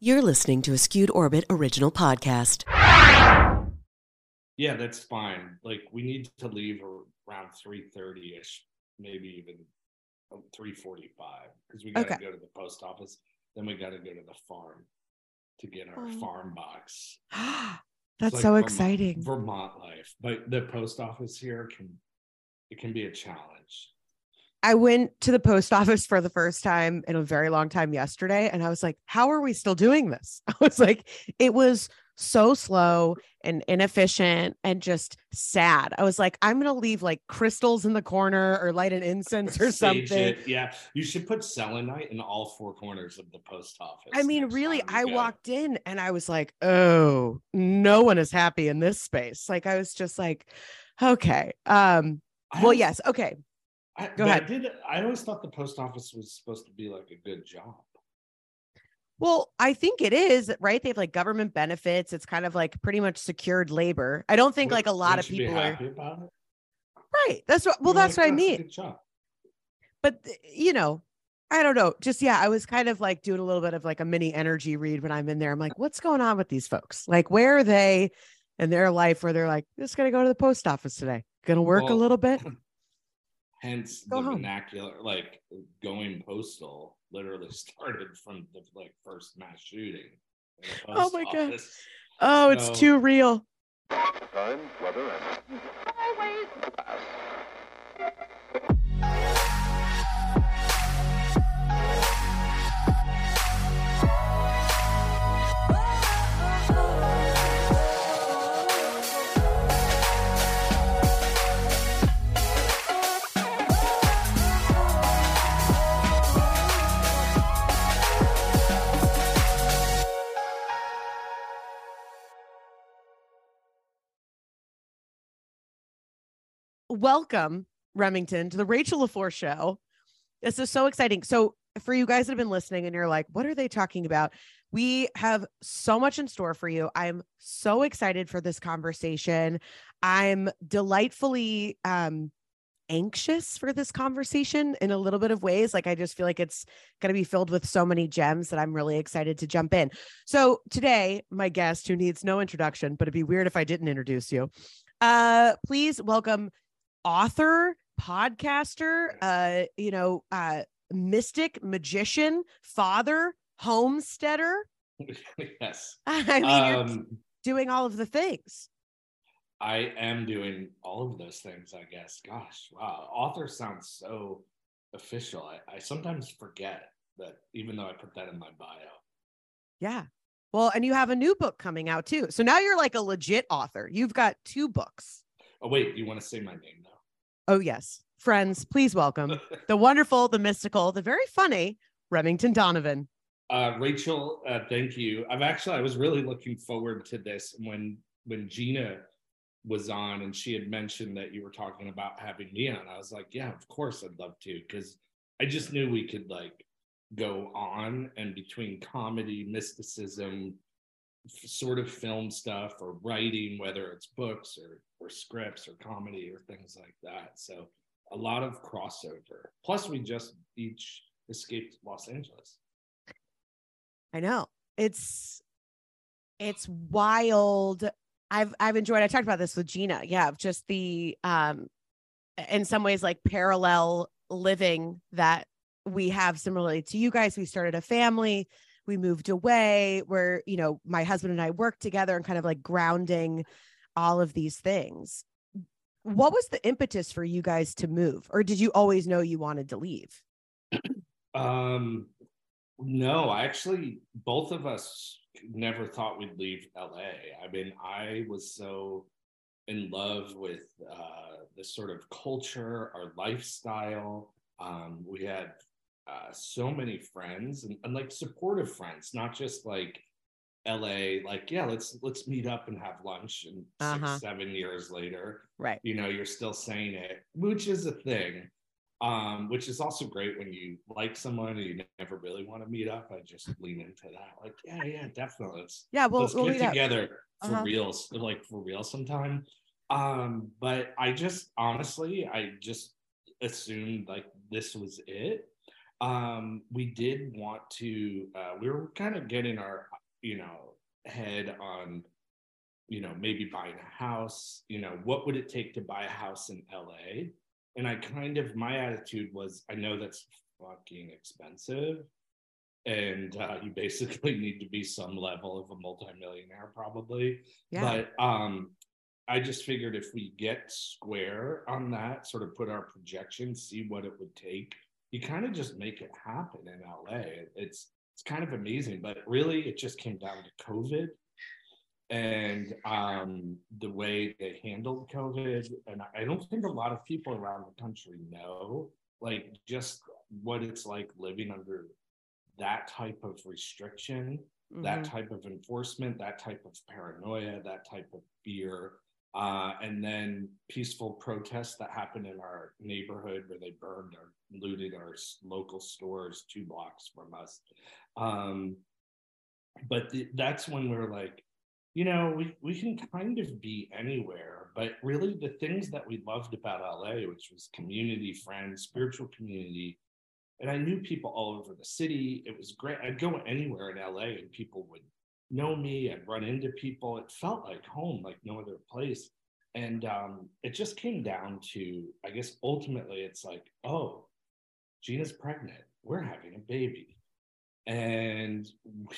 You're listening to a Skewed Orbit original podcast. Yeah, that's fine. Like we need to leave around three thirty ish, maybe even oh, three forty five, because we got to Okay. go to the post office. Then we got to go to the farm to get our Oh. farm box. That's It's so Vermont- exciting. Vermont life, but the post office here can it can be a challenge. I went to the post office for the first time in a very long time yesterday, and I was like, how are we still doing this? I was like, it was so slow and inefficient and just sad. I was like, I'm going to leave like crystals in the corner or light an incense or something. it. Yeah, you should put selenite in all four corners of the post office. I mean, really, I go. walked in and I was like, oh, no one is happy in this space. Like, I was just like, okay. Um, well, yes, okay. I, Go but I ahead. did. I always thought the post office was supposed to be like a good job. Well, I think it is, right? They have like government benefits. It's kind of like pretty much secured labor. I don't think like a lot of people are about it. right. That's what, well, You're that's like, what I oh, "That's a mean. good job." But, eh, you know, I don't know. Just, yeah, I was kind of like doing a little bit of like a mini energy read when I'm in there. I'm like, what's going on with these folks? Like, where are they in their life where they're like, just to go to the post office today, to work a little bit? Hence Go the home. vernacular, like going postal, literally started from the like first mass shooting. Oh post my God. office. Oh, it's too real. Time, weather, and welcome Remington to the Rachel LaForce show. This is so exciting. So, for you guys that have been listening and you're like, what are they talking about? We have so much in store for you. I'm so excited for this conversation. I'm delightfully um anxious for this conversation in a little bit of ways. Like I just feel like it's going to be filled with so many gems that I'm really excited to jump in. So, today, my guest who needs no introduction, but it'd be weird if I didn't introduce you. Uh please welcome author, podcaster, uh, you know, uh, mystic, magician, father, homesteader. yes. I mean, Um, doing all of the things. I am doing all of those things, I guess. Gosh, wow. Author sounds so official. I, I sometimes forget that even though I put that in my bio. Yeah. Well, and you have a new book coming out too. So now you're like a legit author. You've got two books. Oh, wait, you want to say my name now? Oh, yes. Friends, please welcome the wonderful, the mystical, the very funny Remington Donovan. Uh, Rachel, uh, thank you. I've actually I was really looking forward to this when when Gina was on and she had mentioned that you were talking about having me on. I was like, yeah, of course I'd love to because I just knew we could like go on and between comedy, mysticism, f- sort of film stuff or writing, whether it's books or or scripts or comedy or things like that. So a lot of crossover. Plus, we just each escaped Los Angeles. I know. It's it's wild. I've I've enjoyed I talked about this with Gina. Yeah, just the um in some ways like parallel living that we have similarly to you guys. We started a family, we moved away, where you know, my husband and I worked together and kind of like grounding all of these things. What was the impetus for you guys to move? Or did you always know you wanted to leave? Um, no, I actually, both of us never thought we'd leave LA. I mean, I was so in love with uh, the sort of culture, our lifestyle. Um, we had uh, so many friends and, and like supportive friends, not just like LA, like, yeah, let's let's meet up and have lunch. And Uh-huh. six, seven years later, Right. you know you're still saying it which is a thing um which is also great when you like someone and you never really want to meet up i just lean into that like yeah yeah definitely let's Yeah, we'll, let's we'll get together for Uh-huh. reals like for real sometime um but i just honestly i just assumed like this was it um, we did want to. Uh, we were kind of getting our, you know, head on, you know, maybe buying a house. You know, what would it take to buy a house in LA? And I kind of my attitude was, I know that's fucking expensive, and uh, you basically need to be some level of a multimillionaire probably. Yeah. But um, I just figured if we get square on that, sort of put our projections, see what it would take, you kind of just make it happen in LA. It's it's kind of amazing, but really it just came down to COVID and um, the way they handled COVID. And I don't think a lot of people around the country know, like, just what it's like living under that type of restriction, that Mhm. type of enforcement, that type of paranoia, that type of fear. Uh, and then peaceful protests that happened in our neighborhood where they burned or looted our local stores two blocks from us. Um, but that's when we're like, you know, we, we can kind of be anywhere, but really the things that we loved about LA, which was community, friends, spiritual community, and I knew people all over the city. It was great. I'd go anywhere in LA and people would know me. I'd run into people. It felt like home, like no other place. And um, it just came down to, I guess, ultimately, it's like, oh, Gina's pregnant. We're having a baby, and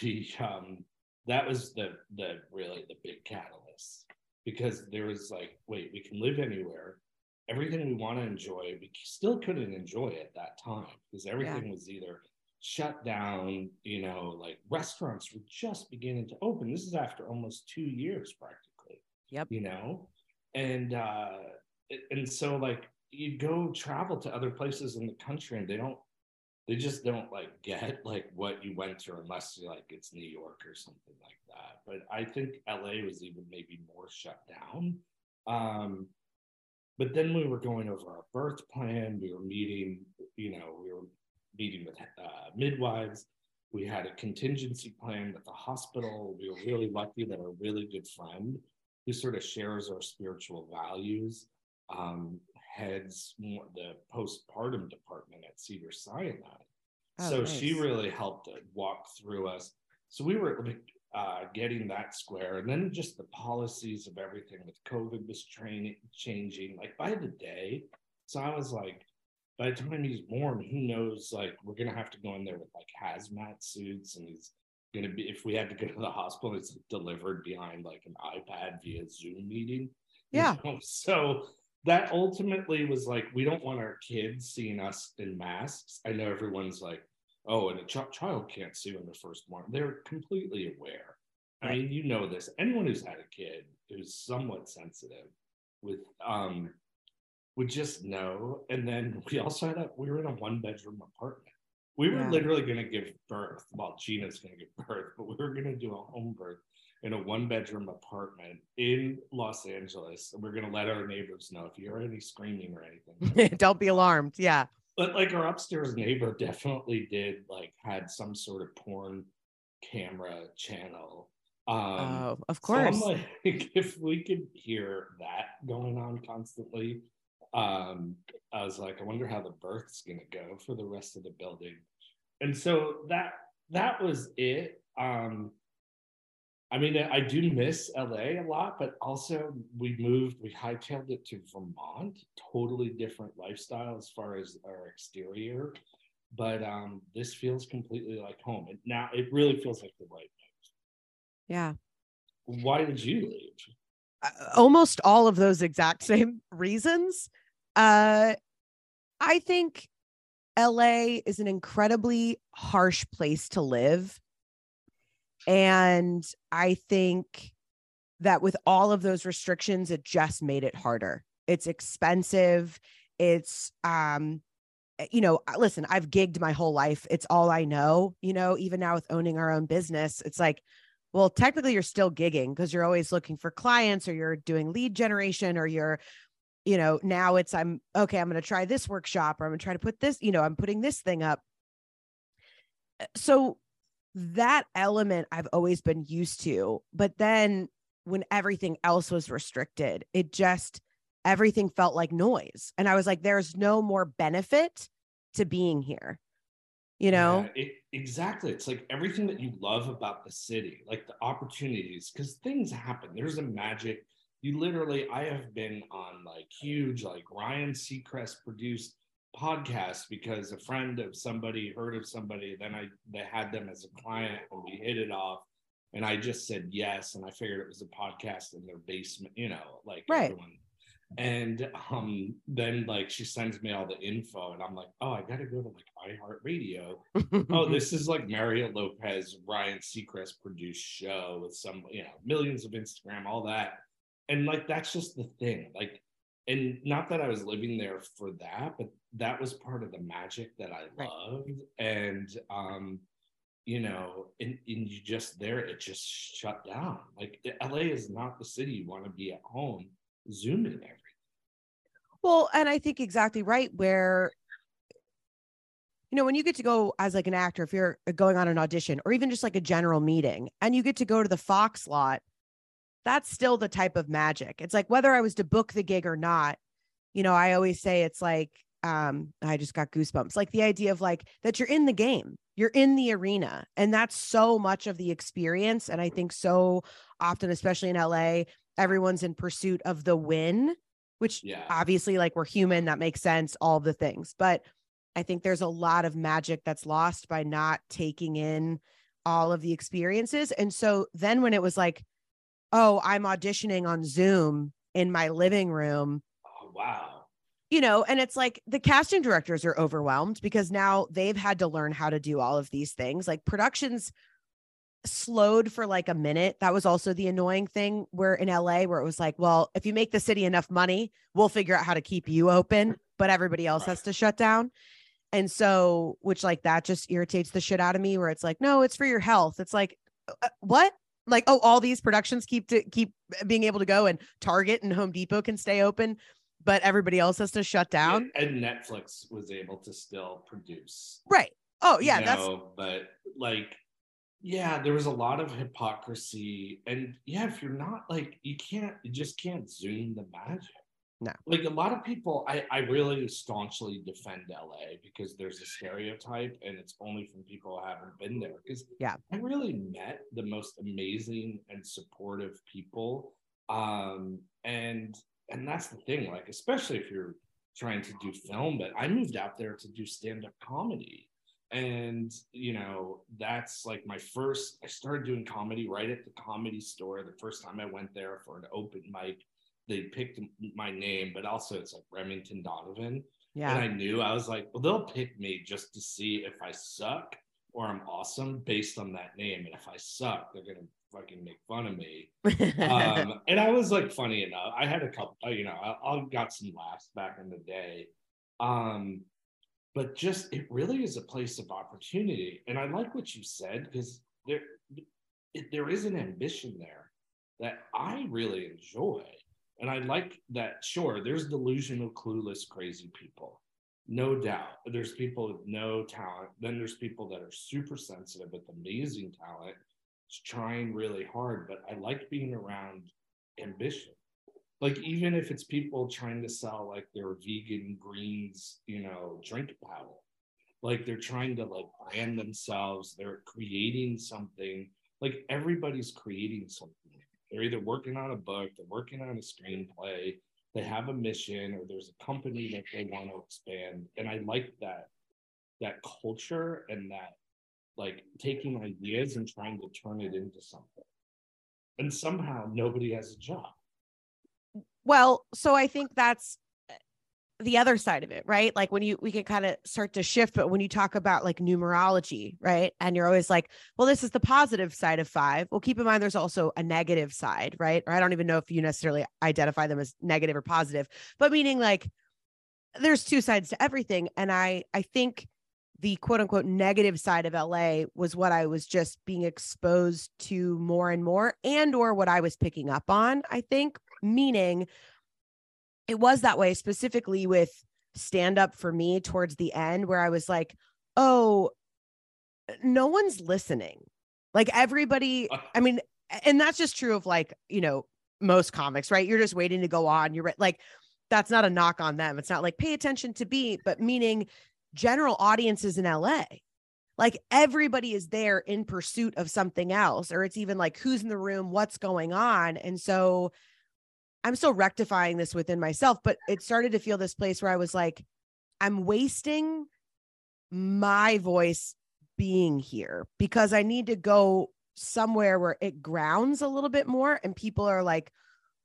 we um, that was the the really the big catalyst because there was like, wait, we can live anywhere everything we want to enjoy, we still couldn't enjoy at that time because everything was either shut down, you know, like restaurants were just beginning to open. This is after almost two years practically. Yep. You know? And uh and so like you go travel to other places in the country and they don't they just don't like get like what you went through unless you like it's New York or something like that. But I think LA was even maybe more shut down. Um but then we were going over our birth plan we were meeting you know we were meeting with uh, midwives we had a contingency plan with the hospital we were really lucky that a really good friend who sort of shares our spiritual values um, heads more the postpartum department at cedar sinai Oh, so she really helped walk through us so we were uh, getting that square and then just the policies of everything with covid was training changing like by the day so i was like by the time he's born who knows like we're gonna have to go in there with like hazmat suits and he's gonna be if we had to go to the hospital it's delivered behind like an ipad via zoom meeting you Yeah. know? so that ultimately was like we don't want our kids seeing us in masks i know everyone's like oh, and a ch- child can't see when they're first born. They're completely aware. I mean, you know this. Anyone who's had a kid who's somewhat sensitive with um would just know. And then we also had a we were in a one bedroom apartment. We were Yeah. literally gonna give birth. Well, Gina's gonna give birth, but we were gonna do a home birth in a one bedroom apartment in Los Angeles. And we're gonna let our neighbors know if you hear any screaming or anything Don't be alarmed. Yeah. but like our upstairs neighbor definitely did like had some sort of porn camera channel um oh, of so I'm course. like if we could hear that going on constantly um i was like i wonder how the birth's gonna go for the rest of the building and so that that was it um I mean, I do miss LA a lot, but also we moved, we hightailed it to Vermont, totally different lifestyle as far as our exterior. But um, this feels completely like home. And now it really feels like the right place. yeah. Why did you leave? uh, almost all of those exact same reasons. Uh, I think LA is an incredibly harsh place to live. And I think that with all of those restrictions, it just made it harder. It's expensive. It's, um, eh, you know, listen, I've gigged my whole life. It's all I know, you know, even now with owning our own business, it's like, well, technically you're still gigging because you're always looking for clients or you're doing lead generation or you're, you know, now it's I'm okay, I'm going to try this workshop or I'm going to try to put this, you know, I'm putting this thing up. Uh, So that element I've always been used to, but then when everything else was restricted, it just everything felt like noise. And I was like, there's no more benefit to being here. you know? Yeah, it, exactly. It's like everything that you love about the city, like the opportunities, because things happen. There's a magic. You literally, I have been on like huge, like Ryan Seacrest produced podcasts because a friend of somebody heard of somebody, then I they had them as a client and we hit it off. And I just said yes. And I figured it was a podcast in their basement, you know, like Right. everyone and um then like she sends me all the info and i'm like oh i gotta go to like iheartradio oh this is like mario lopez ryan seacrest produced show with some you know millions of instagram all that and like that's just the thing like and not that i was living there for that but that was part of the magic that i Right. loved. And um you know and, and you just there it just shut down. Like la is not the city you want to be at home zooming in everything. Well, and I think exactly right where you know, when you get to go as like an actor, if you're going on an audition or even just like a general meeting and you get to go to the Fox lot, that's still the type of magic. It's like whether I was to book the gig or not, you know, I always say it's like um I just got goosebumps. Like the idea of like that you're in the game, you're in the arena, and that's so much of the experience and I think so often especially in LA, everyone's in pursuit of the win which Yeah. obviously like we're human that makes sense all the things but i think there's a lot of magic that's lost by not taking in all of the experiences and so then when it was like oh i'm auditioning on zoom in my living room. Oh wow. you know and it's like the casting directors are overwhelmed because now they've had to learn how to do all of these things. Like productions slowed for like a minute. That was also the annoying thing where in LA where it was like well if you make the city enough money we'll figure out how to keep you open but everybody else has to shut down. And so which like that just irritates the shit out of me where it's like no it's for your health. It's like uh, what like oh all these productions keep to keep being able to go and Target and Home Depot can stay open but everybody else has to shut down And Netflix was able to still produce. right oh you yeah that's but like yeah, there was a lot of hypocrisy. And yeah, if you're not like you can't you just can't zoom the magic. No. Like a lot of people, I, I really staunchly defend LA because there's a stereotype and it's only from people who haven't been there. Because Yeah. I really met the most amazing and supportive people. Um, and and that's the thing, like, especially if you're trying to do film, but I moved out there to do stand-up comedy. And you know, that's like my first I started doing comedy right at the comedy store. The first time I went there for an open mic, they picked my name, but also it's like Remington Donovan. yeah And I knew I was like, well, they'll pick me just to see if I suck or I'm awesome based on that name. And if I suck, they're gonna fucking make fun of me. Um, and I was like funny enough. I had a couple, uh, you know, I, I got some laughs back in the day. Um, but just it really is a place of opportunity. And I like what you said because there there is an ambition there that I really enjoy. And I like that, sure, there's delusional, clueless, crazy people. No doubt. There's people with no talent. Then there's people that are super sensitive with amazing talent, just trying really hard. But I like being around ambition. Like, even if it's people trying to sell like their vegan greens, you know, drink powder, like they're trying to like brand themselves, they're creating something. Like, everybody's creating something. They're either working on a book, they're working on a screenplay, they have a mission, or there's a company that they want to expand. And I like that that culture and that like taking ideas and trying to turn it into something. And somehow nobody has a job. Well, so I think that's the other side of it, right? Like when you we can kind of start to shift, but when you talk about like numerology, right? And you're always like, well, this is the positive side of five. Well, keep in mind there's also a negative side, right? Or I don't even know if you necessarily identify them as negative or positive, but meaning like there's two sides to everything. And I I think the quote unquote negative side of LA was what I was just being exposed to more and more and or what I was picking up on, I think, meaning it was that way specifically with stand up for me towards the end where I was like, "Oh, no one's listening." Like everybody, uh. I mean, and that's just true of like, you know, most comics, right? You're just waiting to go on. You're like that's not a knock on them. It's not like pay attention to me, but meaning general audiences in LA like everybody is there in pursuit of something else or it's even like who's in the room what's going on and so i'm still rectifying this within myself but it started to feel this place where i was like i'm wasting my voice being here because i need to go somewhere where it grounds a little bit more and people are like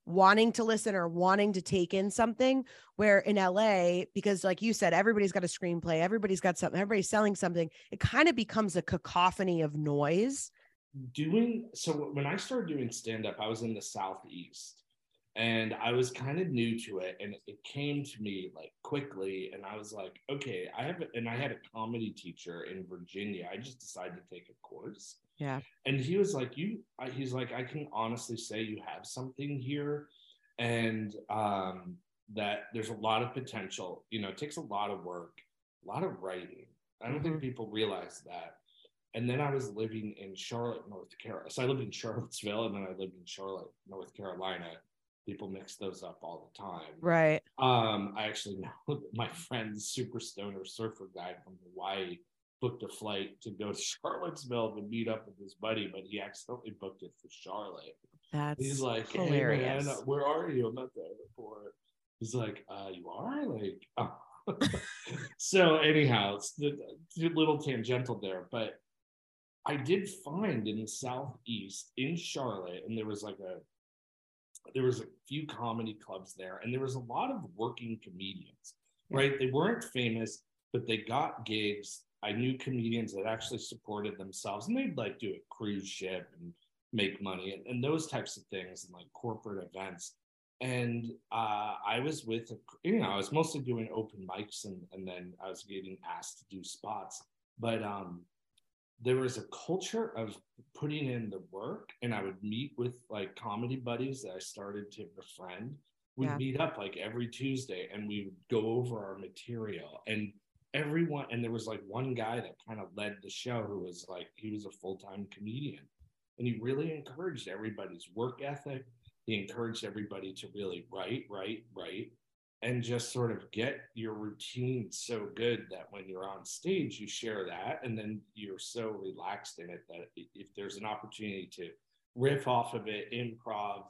wanting to listen or wanting to take in something. Where in LA because like you said everybody's got a screenplay everybody's got something everybody's selling something it kind of becomes a cacophony of noise. Doing so when I started doing stand up I was in the southeast and I was kind of new to it and it came to me like quickly and I was like okay I have and I had a comedy teacher in Virginia I just decided to take a course. Yeah. And he was like you he's like i can honestly say you have something here and um that there's a lot of potential you know it takes a lot of work a lot of writing. I don't think Mhm. people realize that. And then i was living in charlotte north carolina so i lived in charlottesville and then i lived in charlotte north carolina people mix those up all the time right um, I actually know my friend's super stoner surfer guy from Hawaii booked a flight to go to Charlottesville to meet up with his buddy, but he accidentally booked it for Charlotte. that's He's like, hilarious "Hey man, where are you? I'm at the airport." He's like, "Uh, you are like." Oh. so anyhow, it's the, the little tangential there, but I did find in the southeast in Charlotte, and there was like a there was a few comedy clubs there, and there was a lot of working comedians. Right, they weren't famous, but they got gigs. I knew comedians that actually supported themselves, and they'd like do a cruise ship and make money and, and those types of things, and like corporate events. And uh, I was with, a, you know, I was mostly doing open mics, and and then I was getting asked to do spots. But um, there was a culture of putting in the work and i would meet with like comedy buddies that i started to befriend we'd Yeah. meet up like every tuesday and we would go over our material and everyone and there was like one guy that kind of led the show who was like he was a full-time comedian and he really encouraged everybody's work ethic he encouraged everybody to really write write write and just sort of get your routine so good that when you're on stage you share that and then you're so relaxed in it that if there's an opportunity to riff off of it improv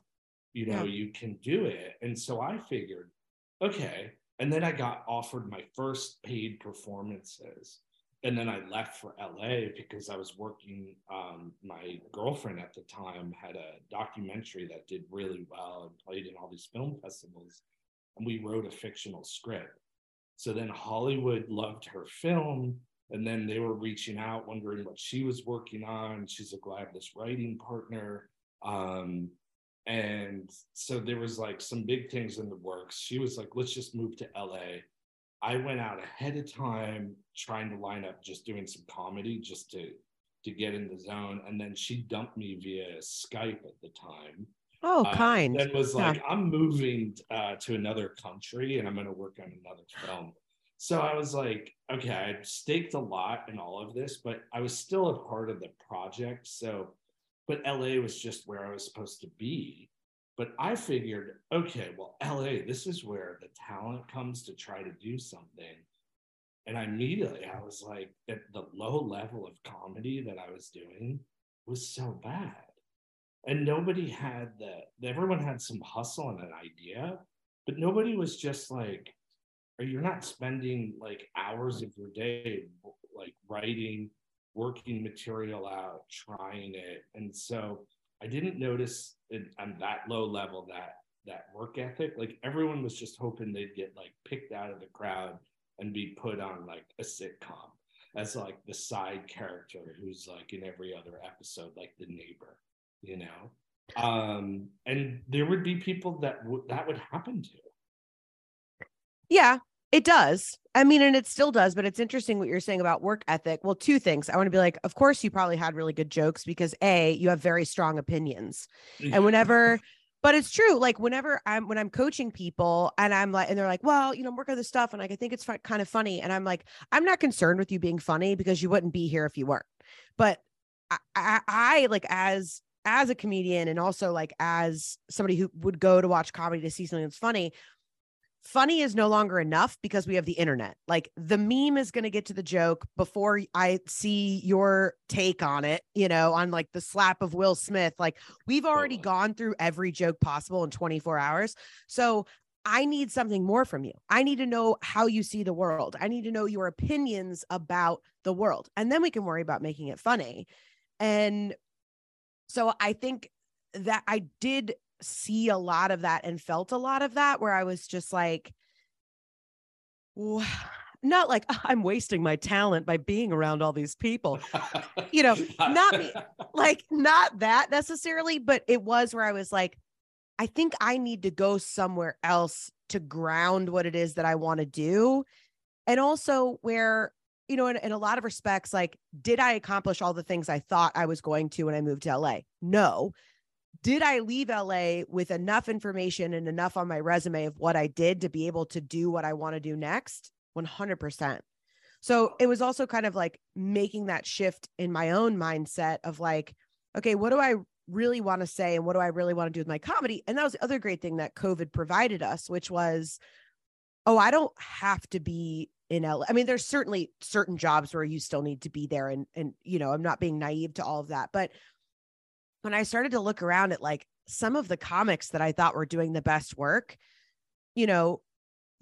you know you can do it. And so i figured okay. And then i got offered my first paid performances. And then i left for la because i was working um, my girlfriend at the time had a documentary that did really well and played in all these film festivals and we wrote a fictional script. So then Hollywood loved her film, and then they were reaching out, wondering what she was working on. She's a "Well, I have this writing partner," um, and so there was like some big things in the works. She was like, "Let's just move to LA." I went out ahead of time, trying to line up just doing some comedy, just to to get in the zone, and then she dumped me via Skype at the time oh uh, kind Then was Yeah. like, I'm moving uh, to another country and I'm going to work on another film. So I was like, okay, I staked a lot in all of this, but I was still a part of the project. So, but LA was just where I was supposed to be. But I figured, okay, well, LA, this is where the talent comes to try to do something. And I immediately, I was like, the low level of comedy that I was doing was so bad and nobody had that everyone had some hustle and an idea but nobody was just like or you're not spending like hours of your day like writing working material out trying it. And so i didn't notice it, on that low level that that work ethic. Like everyone was just hoping they'd get like picked out of the crowd and be put on like a sitcom as like the side character who's like in every other episode like the neighbor you know um and there would be people that would that would happen to Yeah, it does. I mean, and it still does, but it's interesting what you're saying about work ethic. Well, two things. I want to be like, of course, you probably had really good jokes because A, you have very strong opinions. And whenever, but it's true, like whenever I'm, when I'm coaching people and I'm like, and they're like, well, you know, I'm on this stuff and like, I think it's kind of funny. And I'm like, I'm not concerned with you being funny because you wouldn't be here if you weren't. But I, I, I like, as, as a comedian and also like as somebody who would go to watch comedy to see something that's funny, funny is no longer enough because we have the internet. Like the meme is going to get to the joke before I see your take on it, you know, on like the slap of Will Smith. Like we've already gone through every joke possible in 24 hours. So I need something more from you. I need to know how you see the world. I need to know your opinions about the world. And then we can worry about making it funny. And so I think that I did see a lot of that and felt a lot of that where I was just like, "Wha- not like "Ah, I'm wasting my talent by being around all these people, You know, not me- like not that necessarily, but it was where I was like, I think I need to go somewhere else to ground what it is that I want to do. And also where, you know, in, in a lot of respects, like, did I accomplish all the things I thought I was going to when I moved to LA? No. Did I leave LA with enough information and enough on my resume of what I did to be able to do what I want to do next? 100%. So it was also kind of like making that shift in my own mindset of like, okay, what do I really want to say and what do I really want to do with my comedy? And that was the other great thing that COVID provided us, which was, oh, I don't have to be in LA. I mean, there's certainly certain jobs where you still need to be there. And and you know, I'm not being naive to all of that. But when I started to look around at like some of the comics that I thought were doing the best work, you know,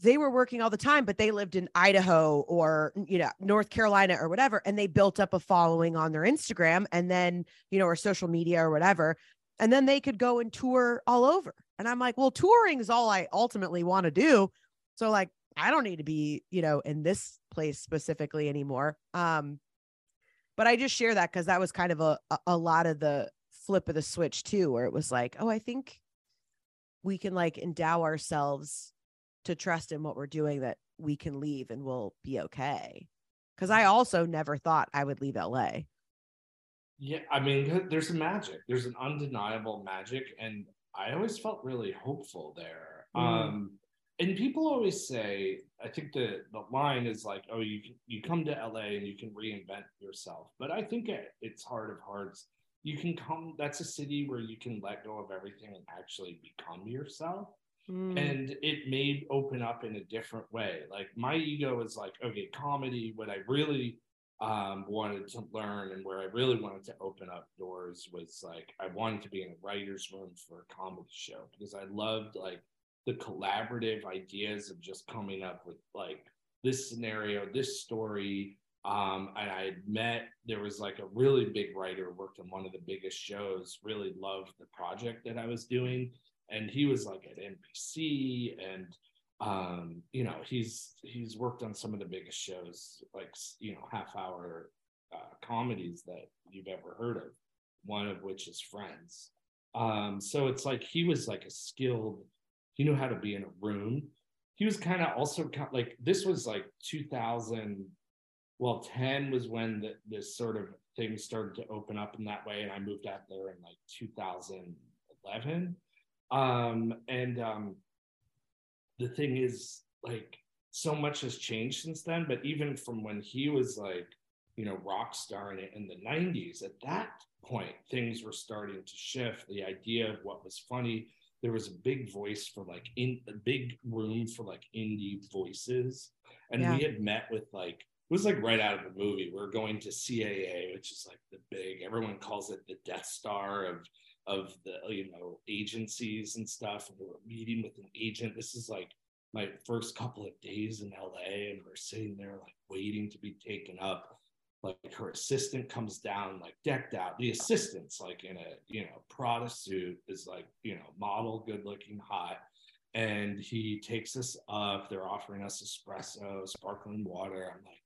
they were working all the time, but they lived in Idaho or, you know, North Carolina or whatever. And they built up a following on their Instagram and then, you know, or social media or whatever. And then they could go and tour all over. And I'm like, well, touring is all I ultimately want to do. So, like, I don't need to be, you know, in this place specifically anymore. Um, but I just share that because that was kind of a, a lot of the flip of the switch too, where it was like, oh, I think we can like endow ourselves to trust in what we're doing that we can leave and we'll be okay. Cause I also never thought I would leave LA. Yeah, I mean, there's a magic. There's an undeniable magic, and I always felt really hopeful there. Mm. Um, and people always say, I think the the line is like, "Oh, you you come to LA and you can reinvent yourself." But I think at its heart of hearts, you can come. That's a city where you can let go of everything and actually become yourself Mm. and it may open up in a different way like my ego is like okay comedy what i really um, wanted to learn and where i really wanted to open up doors was like i wanted to be in a writer's room for a comedy show because i loved like the collaborative ideas of just coming up with like this scenario this story. Um, and i had met there was like a really big writer worked on one of the biggest shows really loved the project that i was doing. And he was like at NBC and um you know he's he's worked on some of the biggest shows like you know half hour uh, comedies that you've ever heard of one of which is friends. Um so it's like he was like a skilled he knew how to be in a room. He was kind of also like this was like 2000 well 10 was when the, this sort of thing started to open up in that way and i moved out there in like 2011 um and um the thing is like so much has changed since then but even from when he was like you know rock star in in the 90s at that point things were starting to shift. The idea of what was funny there was a big voice for like in a big room for like indie voices. And Yeah. we had met with like it was like right out of the movie. We're going to caa which is like the big everyone calls it the death star of of the you know agencies and stuff. And we were meeting with an agent. This is like my first couple of days in la and we're sitting there like waiting to be taken up like her assistant comes down like decked out. The assistant's like in a you know prada suit is like you know model good looking hot. And he takes us up. They're offering us espresso sparkling water. I'm like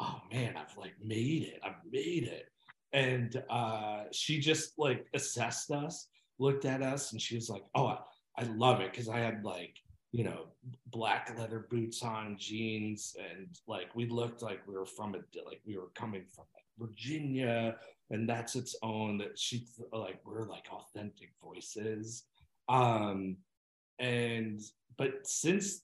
oh man i've like made it. I've made it. And uh, she just like assessed us, looked at us, and she was like, "Oh, I, I love it," because I had like you know black leather boots on, jeans, and like we looked like we were from a like we were coming from like Virginia, and that's its own that she like we're like authentic voices, um, and but since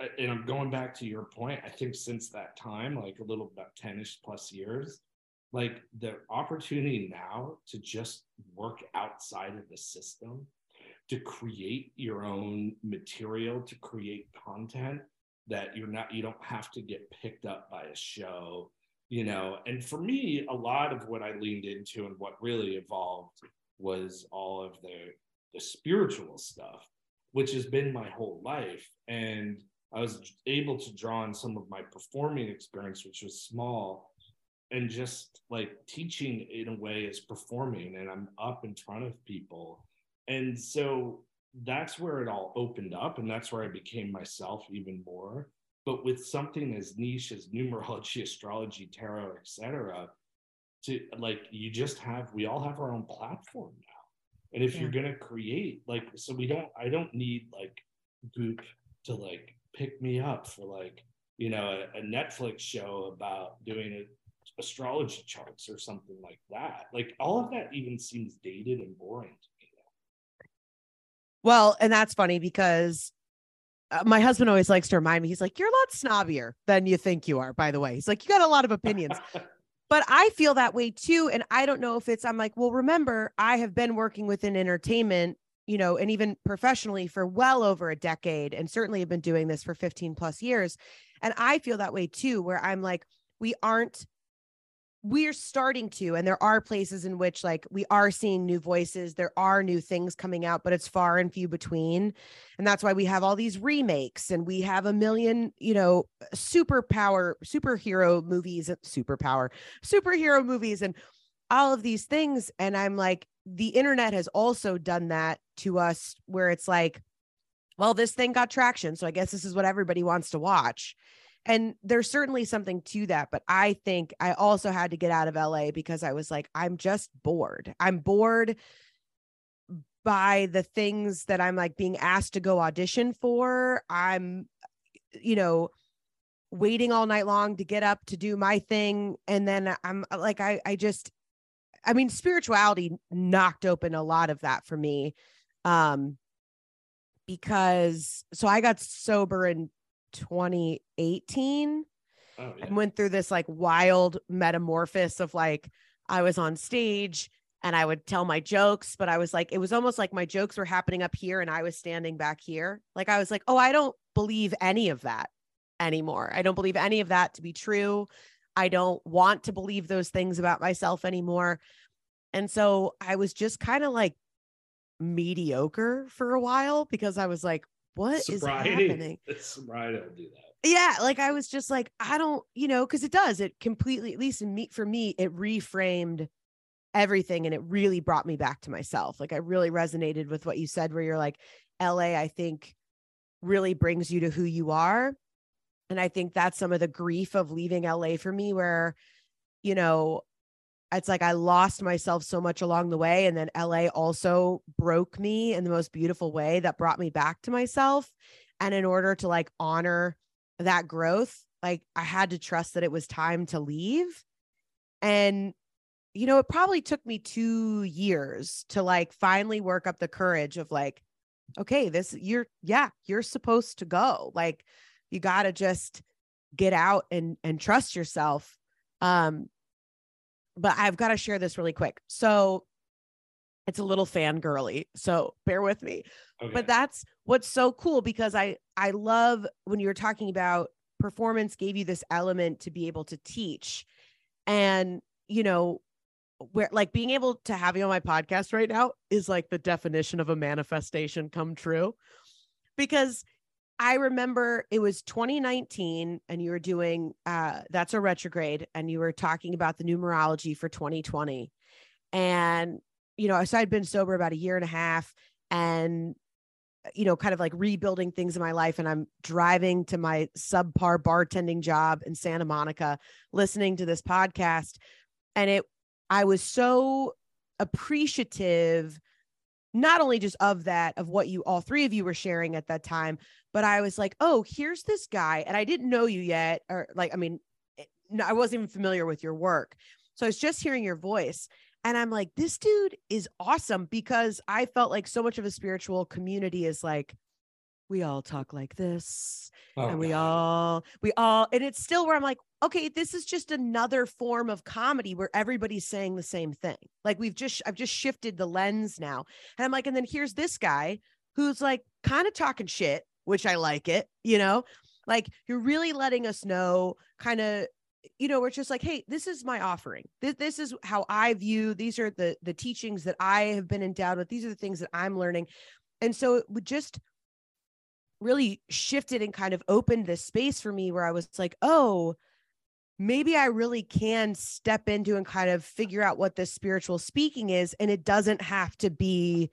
uh, and I'm going back to your point, I think since that time, like a little about 10ish plus years, like the opportunity now to just work outside of the system to create your own material, to create content that you're not, you don't have to get picked up by a show, you know. And for me, a lot of what I leaned into and what really evolved was all of the the spiritual stuff, which has been my whole life. And I was able to draw on some of my performing experience, which was small, and just like teaching in a way is performing, and I'm up in front of people. And so that's where it all opened up, and that's where I became myself even more. But with something as niche as numerology, astrology, tarot, etc., to like you just have we all have our own platform now. And if Yeah. you're gonna create, like, so we don't, I don't need like Goop to like pick me up for like, you know, a, a Netflix show about doing a, astrology charts or something like that. Like all of that even seems dated and boring to. Well, and that's funny because uh, my husband always likes to remind me, he's like, You're a lot snobbier than you think you are, by the way. He's like, You got a lot of opinions. but I feel that way too. And I don't know if it's, I'm like, Well, remember, I have been working within entertainment, you know, and even professionally for well over a decade, and certainly have been doing this for 15 plus years. And I feel that way too, where I'm like, We aren't we're starting to and there are places in which like we are seeing new voices there are new things coming out but it's far and few between and that's why we have all these remakes and we have a million you know superpower superhero movies uh, superpower superhero movies and all of these things and i'm like the internet has also done that to us where it's like well this thing got traction so i guess this is what everybody wants to watch and there's certainly something to that but i think i also had to get out of la because i was like i'm just bored. I'm bored by the things that i'm like being asked to go audition for. I'm you know waiting all night long to get up to do my thing. And then i'm like i i just i mean spirituality knocked open a lot of that for me um because so i got sober in 2018 Oh, yeah. and went through this like wild metamorphosis of like I was on stage and I would tell my jokes, but I was like, it was almost like my jokes were happening up here and I was standing back here. Like I was like, oh, I don't believe any of that anymore. I don't believe any of that to be true. I don't want to believe those things about myself anymore. And so I was just kind of like mediocre for a while because I was like, what is happening? Sobriety will do that. yeah like i was just like i don't you know because it does it completely at least in me for me it reframed everything and it really brought me back to myself like i really resonated with what you said where you're like la i think really brings you to who you are and i think that's some of the grief of leaving la for me where you know it's like i lost myself so much along the way and then la also broke me in the most beautiful way that brought me back to myself and in order to like honor that growth, like I had to trust that it was time to leave. And, you know, it probably took me two years to like finally work up the courage of like, okay, this you're, yeah, you're supposed to go. Like, you got to just get out and and trust yourself. Um, but I've got to share this really quick. So it's a little fangirly. So bear with me Okay. but that's what's so cool because i i love when you're talking about performance gave you this element to be able to teach and you know where like being able to have you on my podcast right now is like the definition of a manifestation come true because i remember it was 2019 and you were doing uh That's So Retrograde and you were talking about the numerology for 2020 and you know so i'd been sober about a year and a half and you know, kind of like rebuilding things in my life. And I'm driving to my subpar bartending job in Santa Monica, listening to this podcast. And it, I was so appreciative, not only just of that, of what you all three of you were sharing at that time, but I was like, oh, here's this guy. And I didn't know you yet, or like, I mean, it- no, I wasn't even familiar with your work. So I was just hearing your voice. And I'm like, this dude is awesome because I felt like so much of a spiritual community is like we all talk like this Oh, and we God. all we all and it's still where i'm like okay this is just another form of comedy where everybody's saying the same thing like we've just i've just shifted the lens now and i'm like and then here's this guy who's like kind of talking shit which i like it you know like you're really letting us know kind of you know we're just like hey this is my offering this, this is how i view these are the the teachings that i have been endowed with these are the things that i'm learning and so it would just really shifted and kind of opened this space for me where I was like, oh, maybe I really can step into and kind of figure out what this spiritual speaking is. And it doesn't have to be,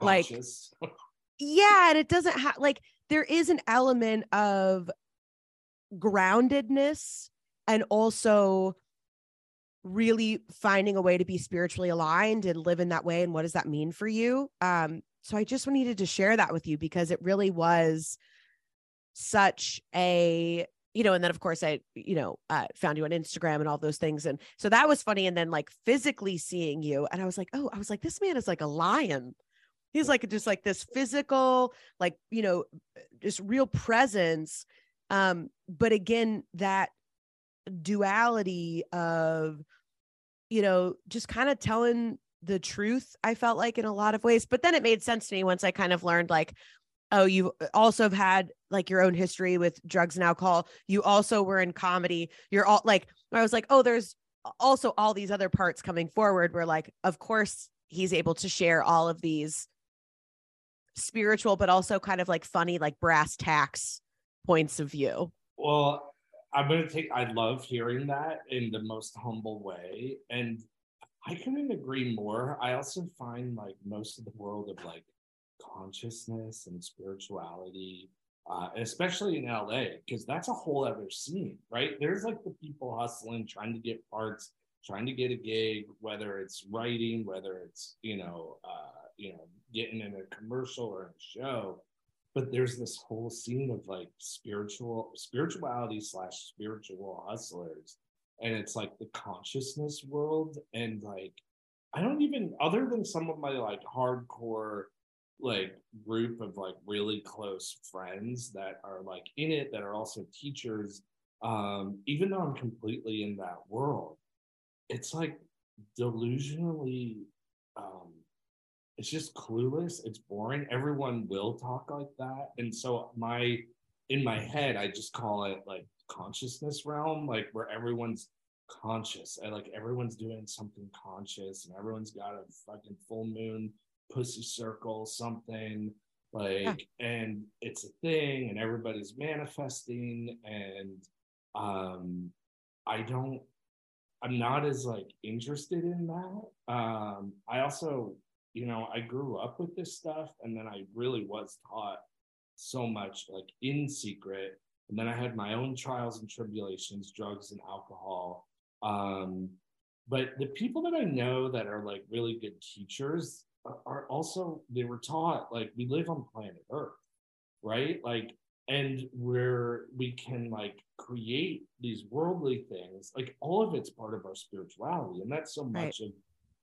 like- Conscious. yeah, and it doesn't have like there is an element of groundedness and also really finding a way to be spiritually aligned and live in that way and what does that mean for you? Um so i just needed to share that with you because it really was such a you know and then of course i you know uh, found you on instagram and all those things and so that was funny and then like physically seeing you and i was like oh i was like this man is like a lion he's like just like this physical like you know just real presence. Um but again that duality of you know just kind of telling the truth i felt like in a lot of ways. But then it made sense to me once i kind of learned like oh you also have had like your own history with drugs and alcohol. You also were in comedy. You're all like i was like oh there's also all these other parts coming forward where like of course he's able to share all of these spiritual but also kind of like funny like brass tacks points of view Well, I'm gonna take. I love hearing that in the most humble way, and I couldn't agree more. I also find like most of the world of like consciousness and spirituality, uh, especially in LA, because that's a whole other scene, right? There's like the people hustling, trying to get parts, trying to get a gig, whether it's writing, whether it's you know, uh, you know, getting in a commercial or a show but there's this whole scene of like spiritual spirituality slash spiritual hustlers. And it's like the consciousness world and like i don't even other than some of my like hardcore like group of like really close friends that are like in it that are also teachers um even though i'm completely in that world it's like delusionally um it's just clueless it's boring everyone will talk like that and so my in my head i just call it like consciousness realm like where everyone's conscious and like everyone's doing something conscious and everyone's got a fucking full moon pussy circle something like and it's a thing and everybody's manifesting and um i don't i'm not as like interested in that. Um i also you know, I grew up with this stuff and then I really was taught so much like in secret. And then I had my own trials and tribulations, drugs and alcohol. Um, but the people that I know that are like really good teachers are, also, they were taught like we live on planet Earth, right? Like, and where we can like create these worldly things, like all of it's part of our spirituality. And that's so Right. much of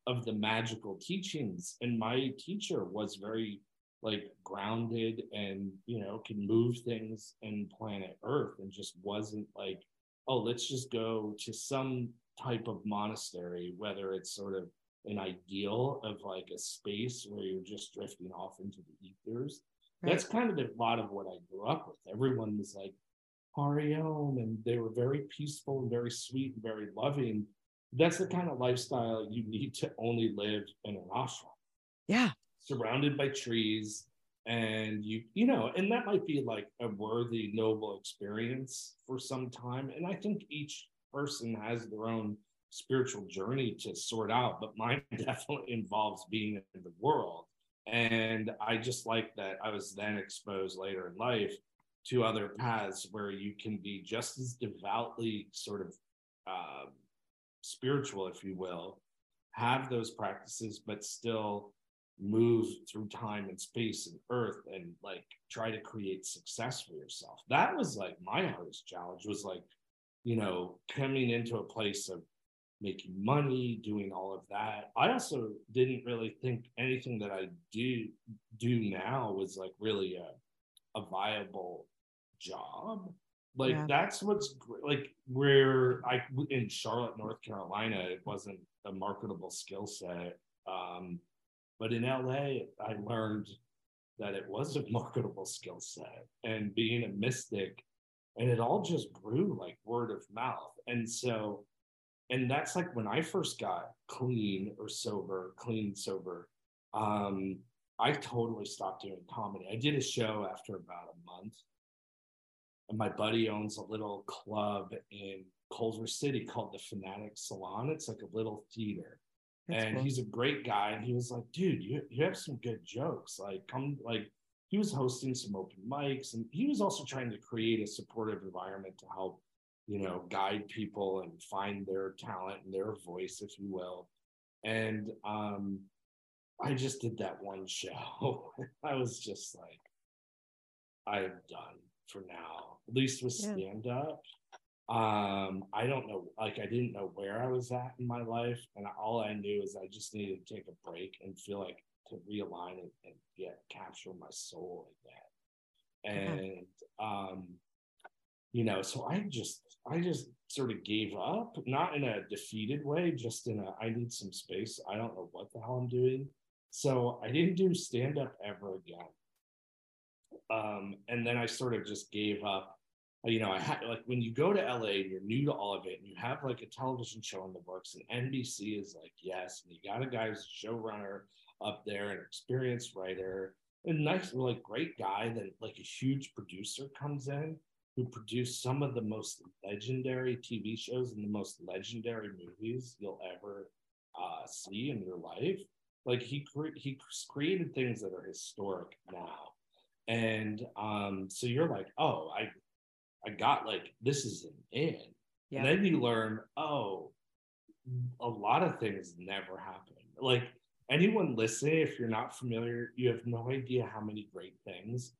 of the magical teachings. And my teacher was very like grounded and you know can move things in planet earth and just wasn't like oh let's just go to some type of monastery whether it's sort of an ideal of like a space where you're just drifting off into the ethers. That's kind of a lot of what i grew up with. Everyone was like Hariom, and they were very peaceful and very sweet and very loving that's the kind of lifestyle you need to only live in an ashram. Yeah. Surrounded by trees and you you know and that might be like a worthy noble experience for some time. And i think each person has their own spiritual journey to sort out but mine definitely involves being in the world. And i just like that i was then exposed later in life to other paths where you can be just as devoutly sort of um, spiritual, if you will, have those practices, but still move through time and space and earth and like try to create success for yourself. That was like my hardest challenge was like, you know, coming into a place of making money, doing all of that. I also didn't really think anything that I do do now was like really a a viable job. Like Yeah. that's what's like where I in Charlotte, North Carolina, it wasn't a marketable skill set. Um, but in LA, I learned that it was a marketable skill set and being a mystic, and it all just grew like word of mouth. And so, and that's like when I first got clean or sober, clean sober. Um, I totally stopped doing comedy. I did a show after about a month and my buddy owns a little club in Culver City called the Fanatic Salon. It's like a little theater. That's and cool. he's a great guy. And he was like, dude, you, you have some good jokes. Like, come, like, he was hosting some open mics and he was also trying to create a supportive environment to help, you know, guide people and find their talent and their voice, if you will. And um, I just did that one show. I was just like, I'm done for now, at least with Yeah. stand up. Um, I don't know, like I didn't know where I was at in my life, and all I knew is I just needed to take a break and feel like to realign it and get capture my soul again. Yeah. And um, you know, so I just I just sort of gave up, not in a defeated way, just in a I need some space. I don't know what the hell I'm doing. So I didn't do stand up ever again. Um, and then I sort of just gave up. You know, I had like when you go to LA and you're new to all of it, and you have like a television show in the works, and NBC is like, yes, and you got a guy who's a showrunner up there, an experienced writer, and nice, like great guy. Then like a huge producer comes in who produced some of the most legendary TV shows and the most legendary movies you'll ever uh, see in your life. Like he cre- he created things that are historic now, and um, so you're like, oh, I I got like this is an in, Yeah. and then you learn, oh, a lot of things never happen. Like anyone listening, if you're not familiar, you have no idea how many great things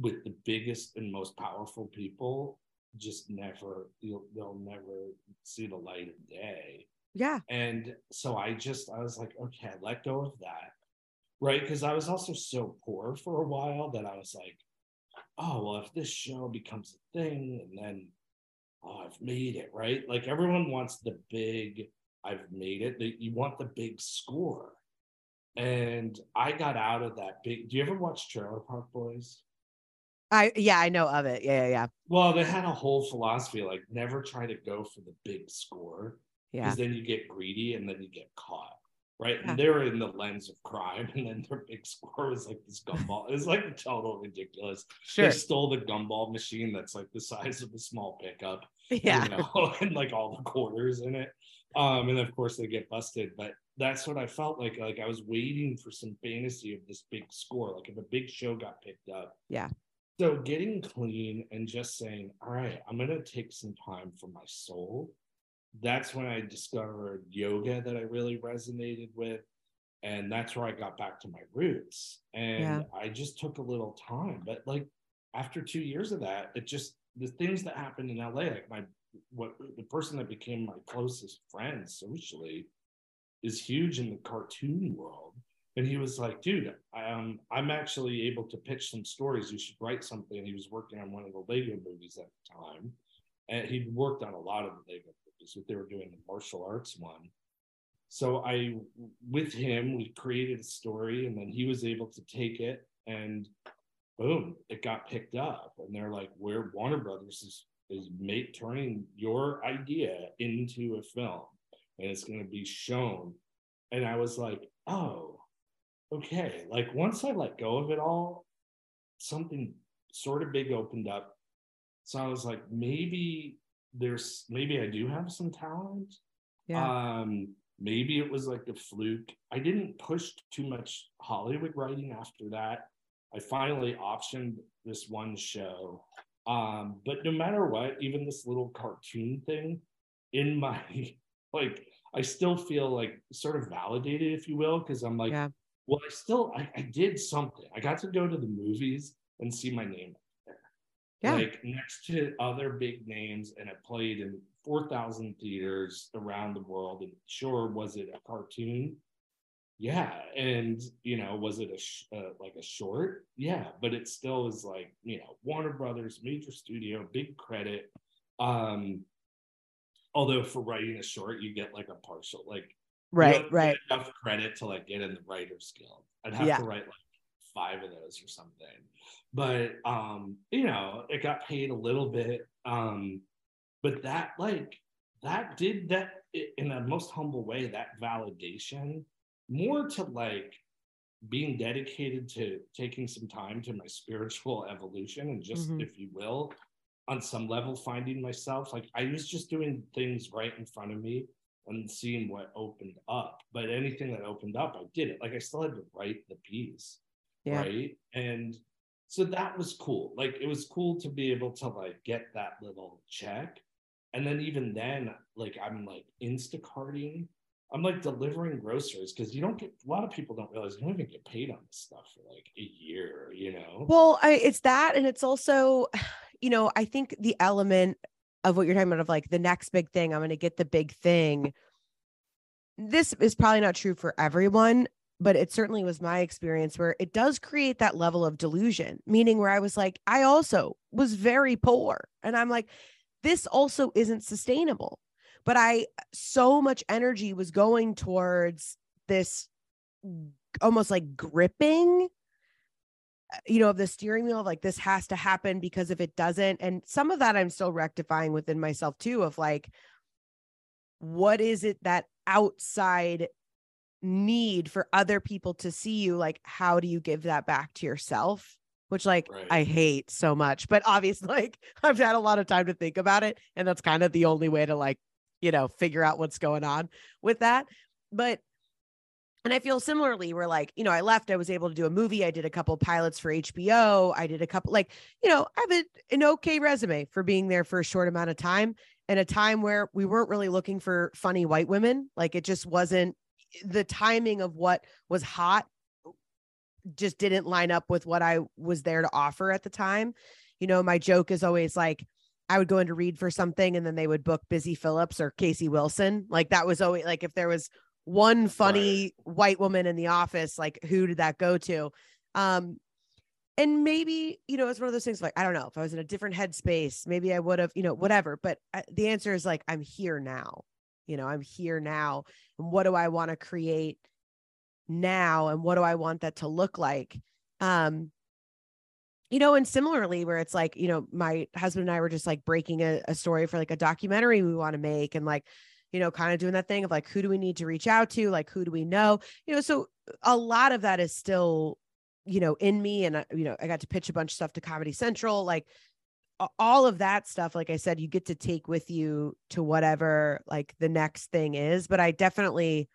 with the biggest and most powerful people just never you'll, they'll never see the light of day yeah. and so i just i was like okay let go of that right because i was also so poor for a while that i was like oh well if this show becomes a thing and then oh i've made it right like everyone wants the big i've made it that you want the big score and i got out of that big do you ever watch trailer park boys I yeah, I know of it. Yeah, yeah, yeah. well they had a whole philosophy like never try to go for the big score Yeah. because then you get greedy and then you get caught right Yeah. and they're in the lens of crime and then their big score was like this gumball it's like total ridiculous Sure. they stole the gumball machine that's like the size of a small pickup Yeah. you know, and like all the quarters in it um and of course they get busted but that's what i felt like like i was waiting for some fantasy of this big score like if a big show got picked up Yeah. so getting clean and just saying all right i'm going to take some time for my soul that's when i discovered yoga that i really resonated with and that's where i got back to my roots. And Yeah. i just took a little time but like after two years of that it just the things that happened in la like my what the person that became my closest friend socially is huge in the cartoon world. And he was like dude um, i'm actually able to pitch some stories. You should write something. He was working on one of the lego movies at the time and he'd worked on a lot of the lego movies but they were doing the martial arts one. So i with him we created a story and then he was able to take it and boom it got picked up. And they're like where warner brothers is is make turning your idea into a film and it's going to be shown. And i was like oh okay. Like once i let go of it all something sort of big opened up so i was like maybe there's maybe i do have some talent. Yeah. um maybe it was like a fluke. I didn't push too much hollywood writing after that. I finally optioned this one show. Um but no matter what even this little cartoon thing in my like i still feel like sort of validated if you will because i'm like Yeah. well i still I, I did something. I got to go to the movies and see my name Yeah. like next to other big names and it played in 4000 theaters around the world and sure was it a cartoon? Yeah and you know was it a sh- uh, like a short? Yeah but it still is like you know warner brothers major studio big credit. Um although for writing a short you get like a partial like right right. enough credit to like get in the writers guild. I'd have Yeah. to write like five of those or something but um you know it got paid a little bit um but that like that did that in the most humble way that validation more to like being dedicated to taking some time to my spiritual evolution and just Mhm. if you will on some level finding myself like i was just doing things right in front of me and seeing what opened up but anything that opened up i did it like i still had to write the piece Yeah. right and so that was cool. Like it was cool to be able to like get that little check. And then even then like i'm like instacarting. I'm like delivering groceries because you don't get a lot of people don't realize you don't even get paid on this stuff for like a year you know? Well, I, it's that, and it's also, you know, I think the element of what you're talking about of like the next big thing, I'm going to get the big thing. This is probably not true for everyone, but it certainly was my experience where it does create that level of delusion, meaning where I was like, I also was very poor, and I'm like, this also isn't sustainable. But I, so much energy was going towards this almost like gripping you know, of the steering wheel of like this has to happen because if it doesn't, and some of that I'm still rectifying within myself too, of like, what is it that outside need for other people to see you? Like, how do you give that back to yourself? Which, like, Right. I hate so much, but obviously, like, I've had a lot of time to think about it. And that's kind of the only way to, like, you know, figure out what's going on with that. But and I feel similarly, where like, you know, I left, I was able to do a movie. I did a couple pilots for HBO. I did a couple, like, you know, I have a, an okay resume for being there for a short amount of time and a time where we weren't really looking for funny white women. Like it just wasn't the timing of what was hot just didn't line up with what I was there to offer at the time. You know, my joke is always like, I would go in to read for something and then they would book Busy Phillips or Casey Wilson. Like that was always like if there was one funny white woman in the office, like who did that go to? Um, and maybe you know it's one of those things like I don't know if I was in a different headspace, maybe I would have, you know, whatever. But uh, the answer is like I'm here now. You know, I'm here now, and what do I want to create now, and what do I want that to look like? Um, you know, and similarly, where it's like, you know, my husband and I were just like breaking a, a story for like a documentary we want to make, and like you know, kind of doing that thing of like, who do we need to reach out to? Like, who do we know? You know, so a lot of that is still, you know, in me. And, uh, you know, I got to pitch a bunch of stuff to Comedy Central, like all of that stuff. Like I said, you get to take with you to whatever like the next thing is. But I definitely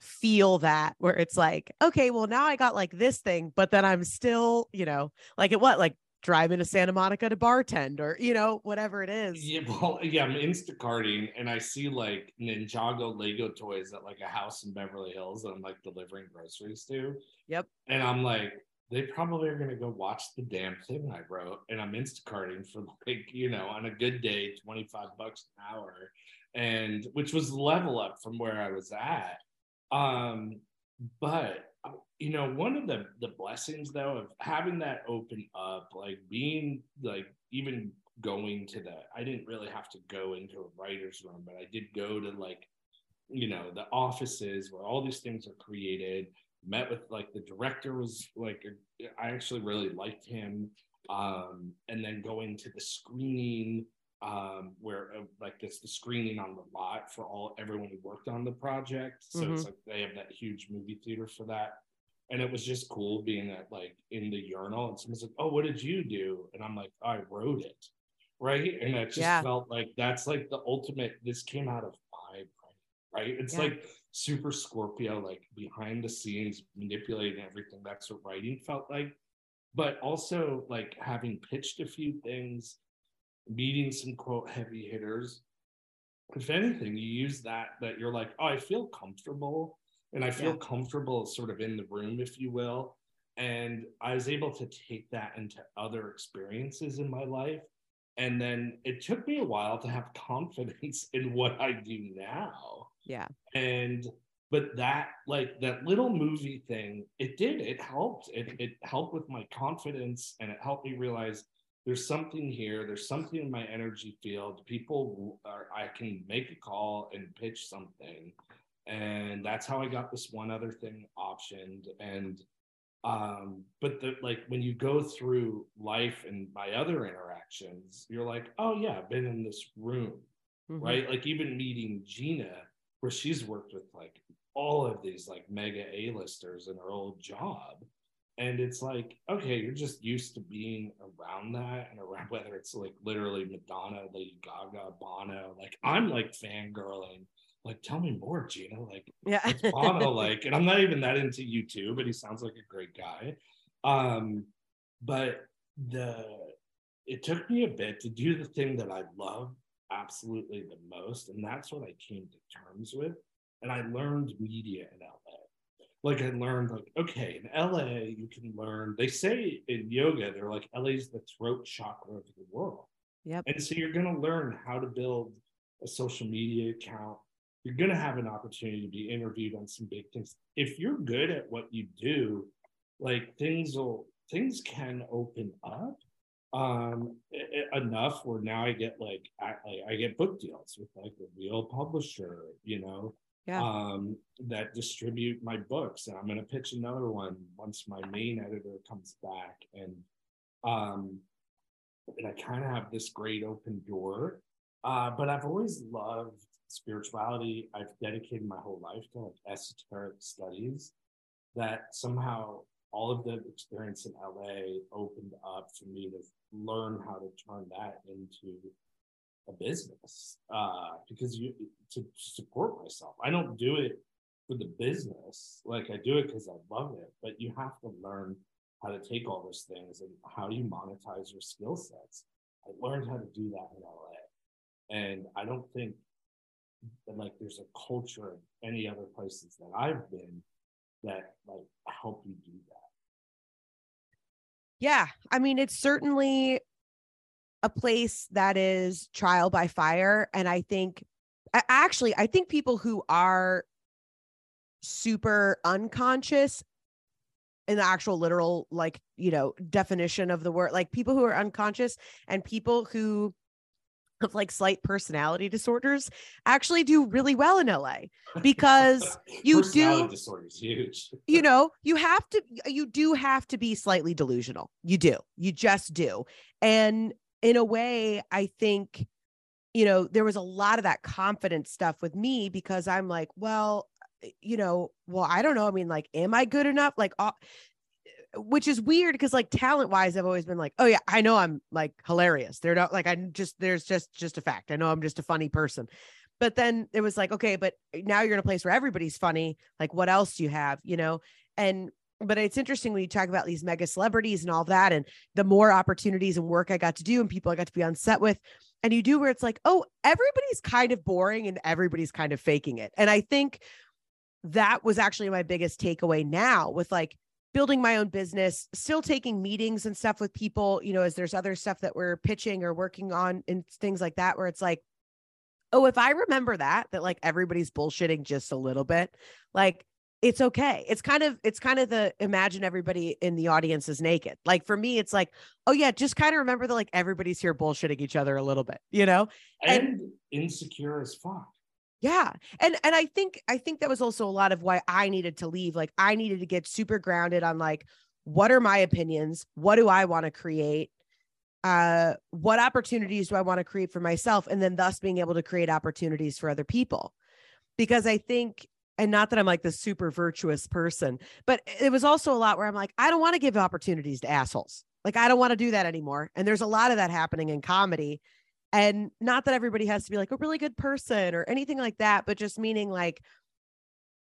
feel that where it's like, okay, well, now I got like this thing, but then I'm still, you know, like at what, like driving to Santa Monica to bartend or, you know, whatever it is. Yeah, well, yeah, I'm Instacarting and I see like Ninjago Lego toys at like a house in Beverly Hills that I'm like delivering groceries to. Yep. And I'm like, they probably are gonna go watch the damn thing I wrote. And I'm Instacarting for like, you know, on a good day, 25 bucks an hour. And which was level up from where I was at. Um, but uh, you know, one of the the blessings though of having that open up, like being like even going to the I didn't really have to go into a writer's room, but I did go to like, you know, the offices where all these things are created. Met with like the director was like I actually really liked him. Um, and then going to the screening um where uh, like it's the screening on the lot for all everyone who worked on the project. So it's like they have that huge movie theater for that. And it was just cool being at like in the urinal and someone's like oh what did you do? And i'm like i wrote it. Right? And it just Yeah. felt like that's like the ultimate this came out of right? It's Yeah. like super scorpio like behind the scenes manipulating everything. That's what writing felt like. But also like having pitched a few things meeting some quote heavy hitters. If anything you use that that you're like oh i feel comfortable and i feel Yeah. comfortable sort of in the room if you will. And i was able to take that into other experiences in my life. And then it took me a while to have confidence in what i do now Yeah. and but that like that little movie thing it did it helped. It, it helped with my confidence and it helped me realize there's something here there's something in my energy field. People are i can make a call and pitch something. And that's how i got this one other thing optioned. And um but the like when you go through life and my other interactions you're like oh yeah i've been in this room Mhm. right? Like even meeting gina where she's worked with like all of these like mega A-listers in her old job. And it's like, okay, you're just used to being around that and around whether it's like literally Madonna, Lady Gaga, Bono. Like I'm like fangirling. Like, tell me more, Gina. Like, Yeah. what's Bono like? And I'm not even that into U2, but he sounds like a great guy. Um, but the it took me a bit to do the thing that I love absolutely the most, and that's what I came to terms with. And I learned media in LA. Like I learned, like, okay, in LA, you can learn, they say in yoga, they're like LA's the throat chakra of the world. Yep. And so you're going to learn how to build a social media account. You're going to have an opportunity to be interviewed on some big things. If you're good at what you do, like things will, things can open up um e- enough where now I get like I, like, I get book deals with like a real publisher, you know, Yeah. um that distribute my books and I'm gonna pitch another one once my main editor comes back and um and I kind of have this great open door. Uh, but I've always loved spirituality. I've dedicated my whole life to like esoteric studies that somehow all of the experience in LA opened up for me to learn how to turn that into a business uh, because you to support myself. I don't do it for the business, like I do it because I love it. But you have to learn how to take all those things and how do you monetize your skill sets. I learned how to do that in LA, and I don't think that like there's a culture in any other places that I've been that like help you do that. Yeah. I mean, it's certainly a place that is trial by fire. And I think, actually, I think people who are super unconscious in the actual literal, like, you know, definition of the word, like people who are unconscious and people who have like slight personality disorders actually do really well in LA because you do disorder is huge. you know you have to you do have to be slightly delusional. You do. You just do. And in a way i think you know there was a lot of that confidence stuff with me because i'm like well you know well i don't know. I mean like am i good enough? Like uh, which is weird because like talent wise i've always been like oh yeah i know i'm like hilarious. They're not like i'm just there's just just a fact. I know i'm just a funny person. But then it was like okay but eh, now you're in a place where everybody's funny. Like what else do you have? You know? And but it's interesting when you talk about these mega celebrities and all that and the more opportunities and work i got to do and people i got to be on set with and you do where it's like oh everybody's kind of boring and everybody's kind of faking it. And i think that was actually my biggest takeaway now with like building my own business still taking meetings and stuff with people you know as there's other stuff that we're pitching or working on and things like that where it's like oh if i remember that that like everybody's bullshitting just a little bit like it's okay. It's kind of it's kind of the imagine everybody in the audience is naked. Like for me it's like oh yeah just kind of remember that like everybody's here bullshitting each other a little bit you know? And- And insecure as fuck. Yeah. And and I think I think that was also a lot of why I needed to leave. Like I needed to get super grounded on like what are my opinions? What do I want to create? Uh what opportunities do I want to create for myself and then thus being able to create opportunities for other people. Because I think and not that I'm like the super virtuous person, but it was also a lot where I'm like I don't want to give opportunities to assholes. Like I don't want to do that anymore. And there's a lot of that happening in comedy and not that everybody has to be like a really good person or anything like that but just meaning like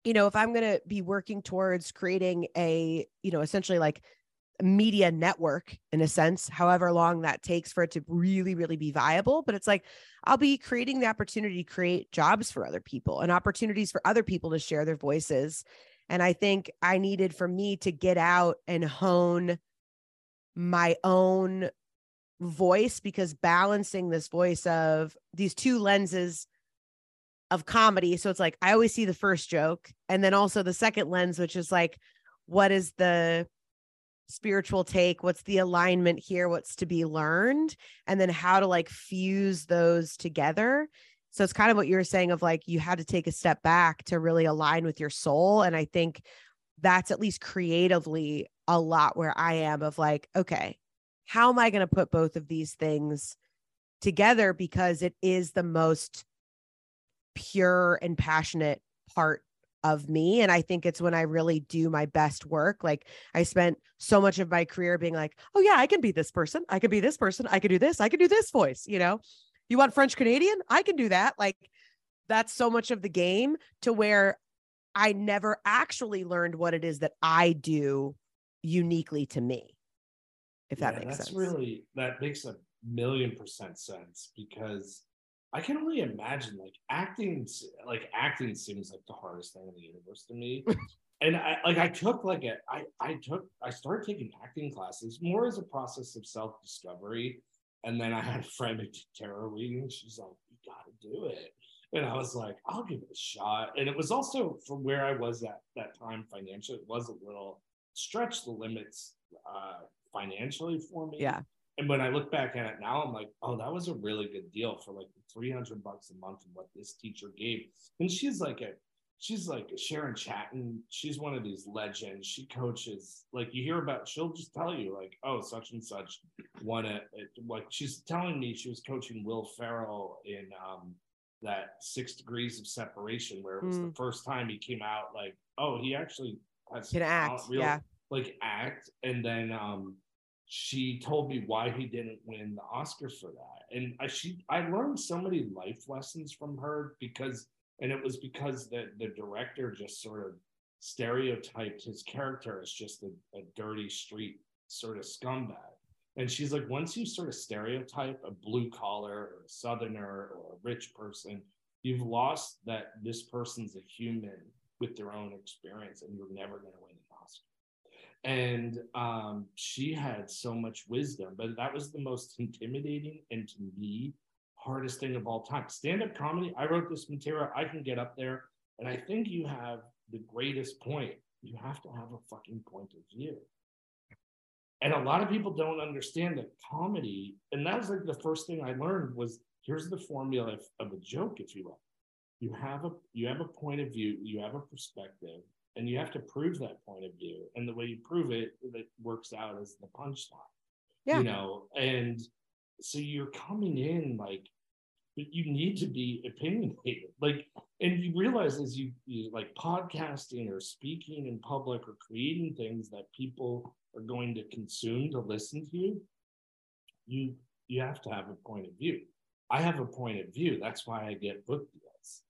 you know if i'm going to be working towards creating a you know essentially like media network in a sense however long that takes for it to really really be viable but it's like i'll be creating the opportunity to create jobs for other people and opportunities for other people to share their voices and i think i needed for me to get out and hone my own voice because balancing this voice of these two lenses of comedy. So it's like I always see the first joke and then also the second lens, which is like, what is the spiritual take? What's the alignment here? What's to be learned? And then how to like fuse those together. So it's kind of what you were saying of like you had to take a step back to really align with your soul. And I think that's at least creatively a lot where I am of like, okay, how am I going to put both of these things together? Because it is the most pure and passionate part of me. And I think it's when I really do my best work. Like I spent so much of my career being like, oh, yeah, I can be this person. I can be this person. I can do this. I can do this voice. You know, you want French Canadian? I can do that. Like that's so much of the game to where I never actually learned what it is that I do uniquely to me. If that Yeah, makes that's sense. really that makes a million percent sense because I can only imagine like acting like acting seems like the hardest thing in the universe to me. and I like I took like a I I took I started taking acting classes more as a process of self-discovery. And then I had a friend who did tarot reading. She's like, you gotta do it. And I was like, I'll give it a shot. And it was also from where I was at that time financially, it was a little stretched the limits uh financially for me. Yeah. And when I look back at it now, I'm like, oh, that was a really good deal for like 300 bucks a month and what this teacher gave. And she's like a, she's like Sharon Chatten. She's one of these legends. She coaches, like you hear about, she'll just tell you like, oh, such and such won it. Like she's telling me she was coaching Will Ferrell in um, that six degrees of separation, where it was the first time he came out like, oh, he actually has Can act, real- yeah. like act. And then um she told me why he didn't win the Oscar for that. And I she I learned so many life lessons from her because and it was because the the director just sort of stereotyped his character as just a, a dirty street sort of scumbag. And she's like, once you sort of stereotype a blue collar or a southerner or a rich person, you've lost that this person's a human with their own experience and you're never going to win and um, she had so much wisdom but that was the most intimidating and to me hardest thing of all time. Stand-up comedy i wrote this material i can get up there and i think you have the greatest point. You have to have a fucking point of view. And a lot of people don't understand that comedy and that was like the first thing i learned was here's the formula of, of a joke if you will. You have a you have a point of view you have a perspective and you have to prove that point of view. And the way you prove it that works out as the punchline. Yeah. you know and so you're coming in like but you need to be opinionated. Like and you realize as you, you like podcasting or speaking in public or creating things that people are going to consume to listen to you you you have to have a point of view. I have a point of view. That's why i get book deals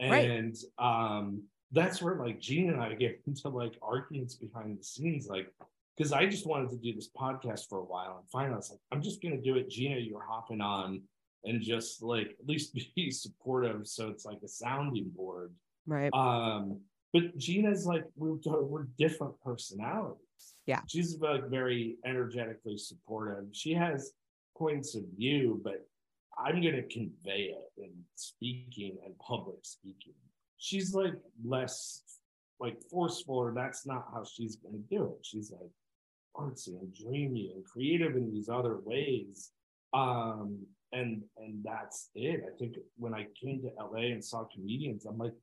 Right. and um that's where like Gina and I get into like arguments behind the scenes, like because I just wanted to do this podcast for a while, and finally I was like, I'm just gonna do it. Gina, you're hopping on, and just like at least be supportive, so it's like a sounding board. Right. Um, but Gina's like we're we're different personalities. Yeah. she's like very energetically supportive. She has points of view, but I'm gonna convey it in speaking and public speaking. She's like less like forceful, or that's not how she's gonna do it. She's like artsy and dreamy and creative in these other ways. Um, and and that's it. I think when I came to LA and saw comedians, I'm like,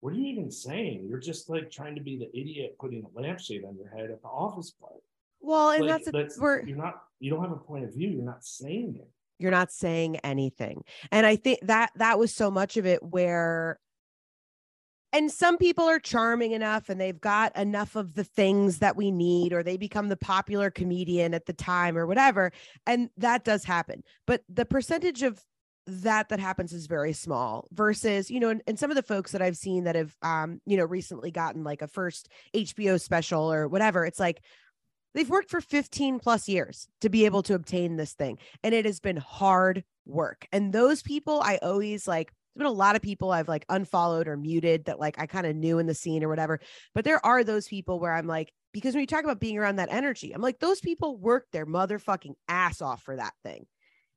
what are you even saying? You're just like trying to be the idiot putting a lampshade on your head at the office party. Well, and Like, that's, that's we're you're not you don't have a point of view. You're not saying it. you're not saying anything and i think that that was so much of it where and some people are charming enough and they've got enough of the things that we need or they become the popular comedian at the time or whatever and that does happen. But the percentage of that that happens is very small versus you know and, and some of the folks that i've seen that have um you know recently gotten like a first hbo special or whatever it's like they've worked for 15 plus years to be able to obtain this thing and it has been hard work. And those people i always like there's been a lot of people i've like unfollowed or muted that like i kind of knew in the scene or whatever but there are those people where i'm like because when you talk about being around that energy i'm like those people work their motherfucking ass off for that thing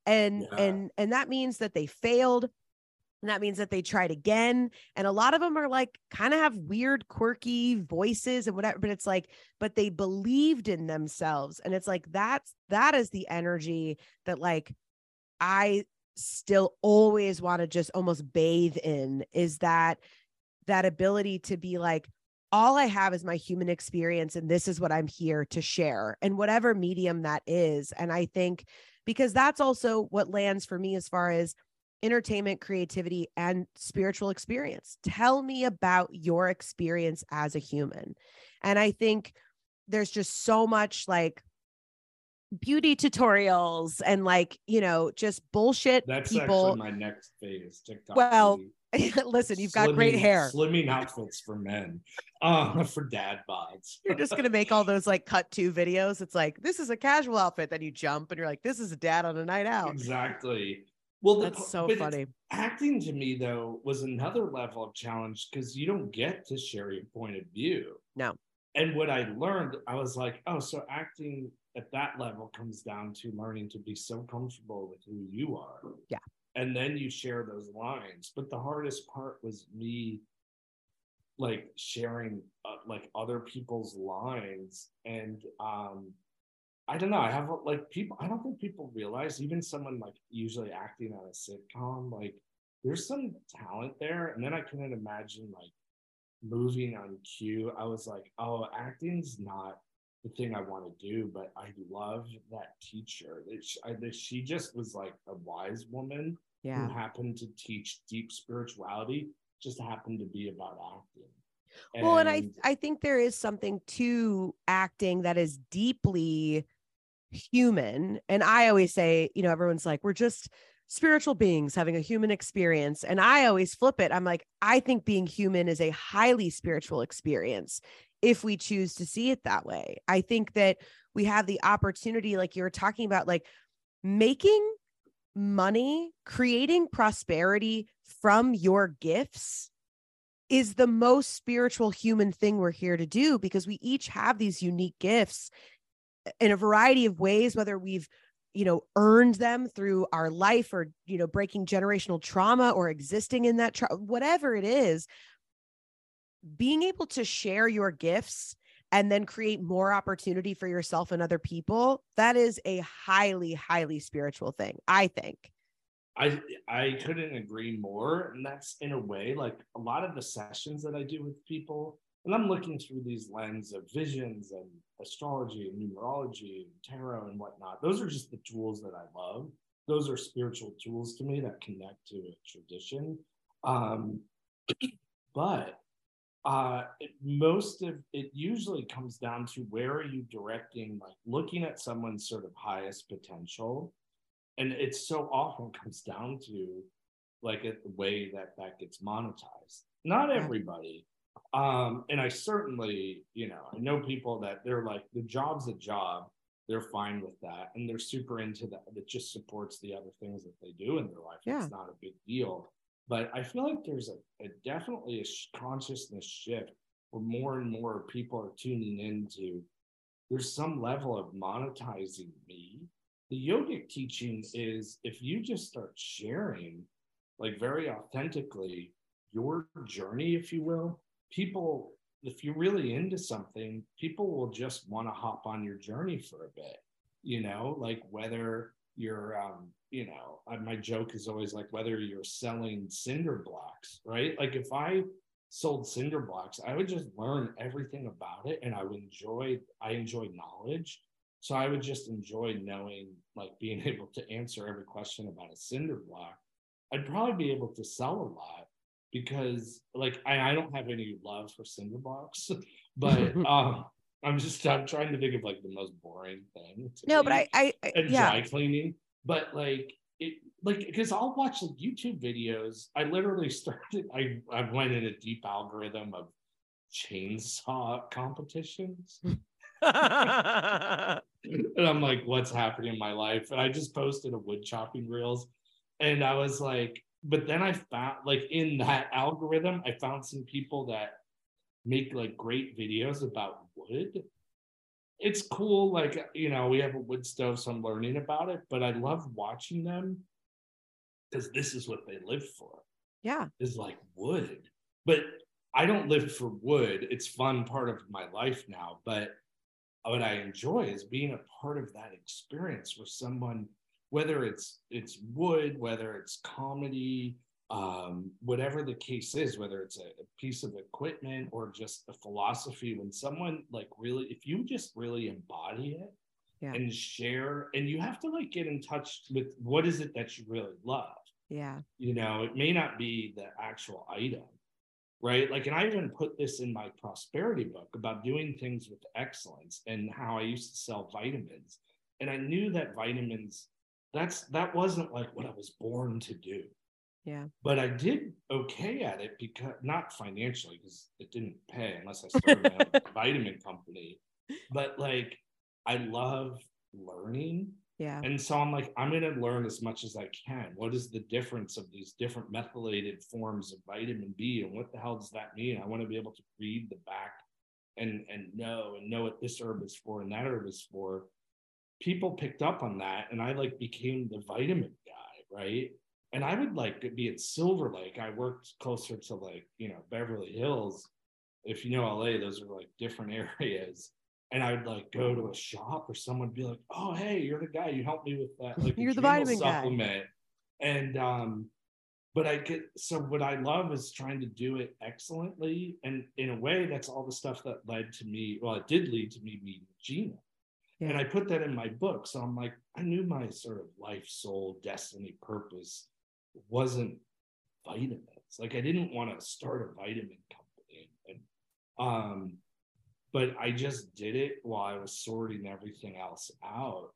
and Yeah. and and that means that they failed And that means that they tried again. And a lot of them are like kind of have weird, quirky voices and whatever, but it's like, but they believed in themselves. And it's like, that's that is the energy that like I still always want to just almost bathe in is that that ability to be like, all I have is my human experience, and this is what I'm here to share, and whatever medium that is. And I think because that's also what lands for me as far as entertainment, creativity, and spiritual experience. Tell me about your experience as a human. And I think there's just so much like beauty tutorials and like, you know, just bullshit That's people. actually my next phase. TikTok. Well. Listen, you've got great hair. Slimming outfits for men, uh, for dad bods. You're just gonna make all those like cut to videos. It's like this is a casual outfit, then you jump and you're like, this is a dad on a night out. Exactly. Well, That's so funny. Acting to me though was another level of challenge because you don't get to share your point of view. No. And what I learned, I was like, oh, so acting at that level comes down to learning to be so comfortable with who you are. Yeah. And then you share those lines. But the hardest part was me like sharing uh, like other people's lines and um I don't know. I have like people. I don't think people realize even someone like usually acting on a sitcom, like there's some talent there. And then I couldn't imagine like moving on cue. I was like, oh, acting's not the thing I want to do, but I love that teacher. That she, she just was like a wise woman Yeah. who happened to teach deep spirituality. Just happened to be about acting. Well, and I I think there is something to acting that is deeply human. And I always say, you know, everyone's like, we're just spiritual beings having a human experience. And I always flip it. I'm like, I think being human is a highly spiritual experience if we choose to see it that way. I think that we have the opportunity, like you were talking about, like making money, creating prosperity from your gifts is the most spiritual human thing we're here to do because we each have these unique gifts in a variety of ways whether we've you know earned them through our life or you know breaking generational trauma or existing in that tra- whatever it is being able to share your gifts and then create more opportunity for yourself and other people that is a highly highly spiritual thing i think I I couldn't agree more. And that's in a way like a lot of the sessions that I do with people, and I'm looking through these lens of visions and astrology and numerology and tarot and whatnot. Those are just the tools that I love. Those are spiritual tools to me that connect to a tradition. Um, but uh, it, most of it usually comes down to where are you directing, like looking at someone's sort of highest potential. And it so often comes down to like it, the way that that gets monetized. Not everybody. Um and i certainly you know i know people that they're like the job's a job. They're fine with that. And they're super into that It just supports the other things that they do in their life. Yeah. it's not a big deal but i feel like there's a, a definitely a consciousness shift where more and more people are tuning into there's some level of monetizing me. The yogic teaching is if you just start sharing like very authentically your journey if you will people if you're really into something people will just want to hop on your journey for a bit you know like whether you're um you know my joke is always like whether you're selling cinder blocks right like if i sold cinder blocks i would just learn everything about it and i would enjoy i enjoy knowledge so I would just enjoy knowing, like being able to answer every question about a cinder block. I'd probably be able to sell a lot because, like, I, I don't have any love for cinder blocks, but um, I'm just I'm trying to think of like the most boring thing. to no but i i, I and yeah dry cleaning. But like it like because I'll watch like YouTube videos. I literally started I, I went in a deep algorithm of chainsaw competitions. Hmm. and I'm like, what's happening in my life? And I just posted a wood chopping reels. And I was like, but then I found like in that algorithm, I found some people that make like great videos about wood. It's cool, like you know, we have a wood stove, so I'm learning about it, but I love watching them because this is what they live for. Yeah. is like wood. But I don't live for wood. It's fun part of my life now. But what I enjoy is being a part of that experience with someone, whether it's it's wood, whether it's comedy, um, whatever the case is, whether it's a, a piece of equipment or just a philosophy, when someone like really, if you just really embody it Yeah. and share, and you have to like get in touch with what is it that you really love Yeah. you know it may not be the actual item right like and i even put this in my prosperity book about doing things with excellence and how i used to sell vitamins and i knew that vitamins that's that wasn't like what i was born to do Yeah. but i did okay at it because not financially because it didn't pay unless i started a vitamin company but like i love learning Yeah. and so I'm like, I'm going to learn as much as I can. What is the difference of these different methylated forms of vitamin B? And what the hell does that mean? I want to be able to read the back and, and know and know what this herb is for and that herb is for. People picked up on that and I like became the vitamin guy, right? And I would like to be at Silver Lake. I worked closer to like, you know, Beverly Hills. If you know LA, those are like different areas and I would like go to a shop or someone would be like, "Oh, hey, you're the guy. You helped me with that. Like You're the vitamin guy." supplement." And um, but I get so what I love is trying to do it excellently, and in a way, that's all the stuff that led to me. Well, it did lead to me meeting Gina, and I put that in my book. So I'm like, I knew my sort of life, soul, destiny, purpose wasn't vitamins. Like I didn't want to start a vitamin company, and um but I just did it while I was sorting everything else out.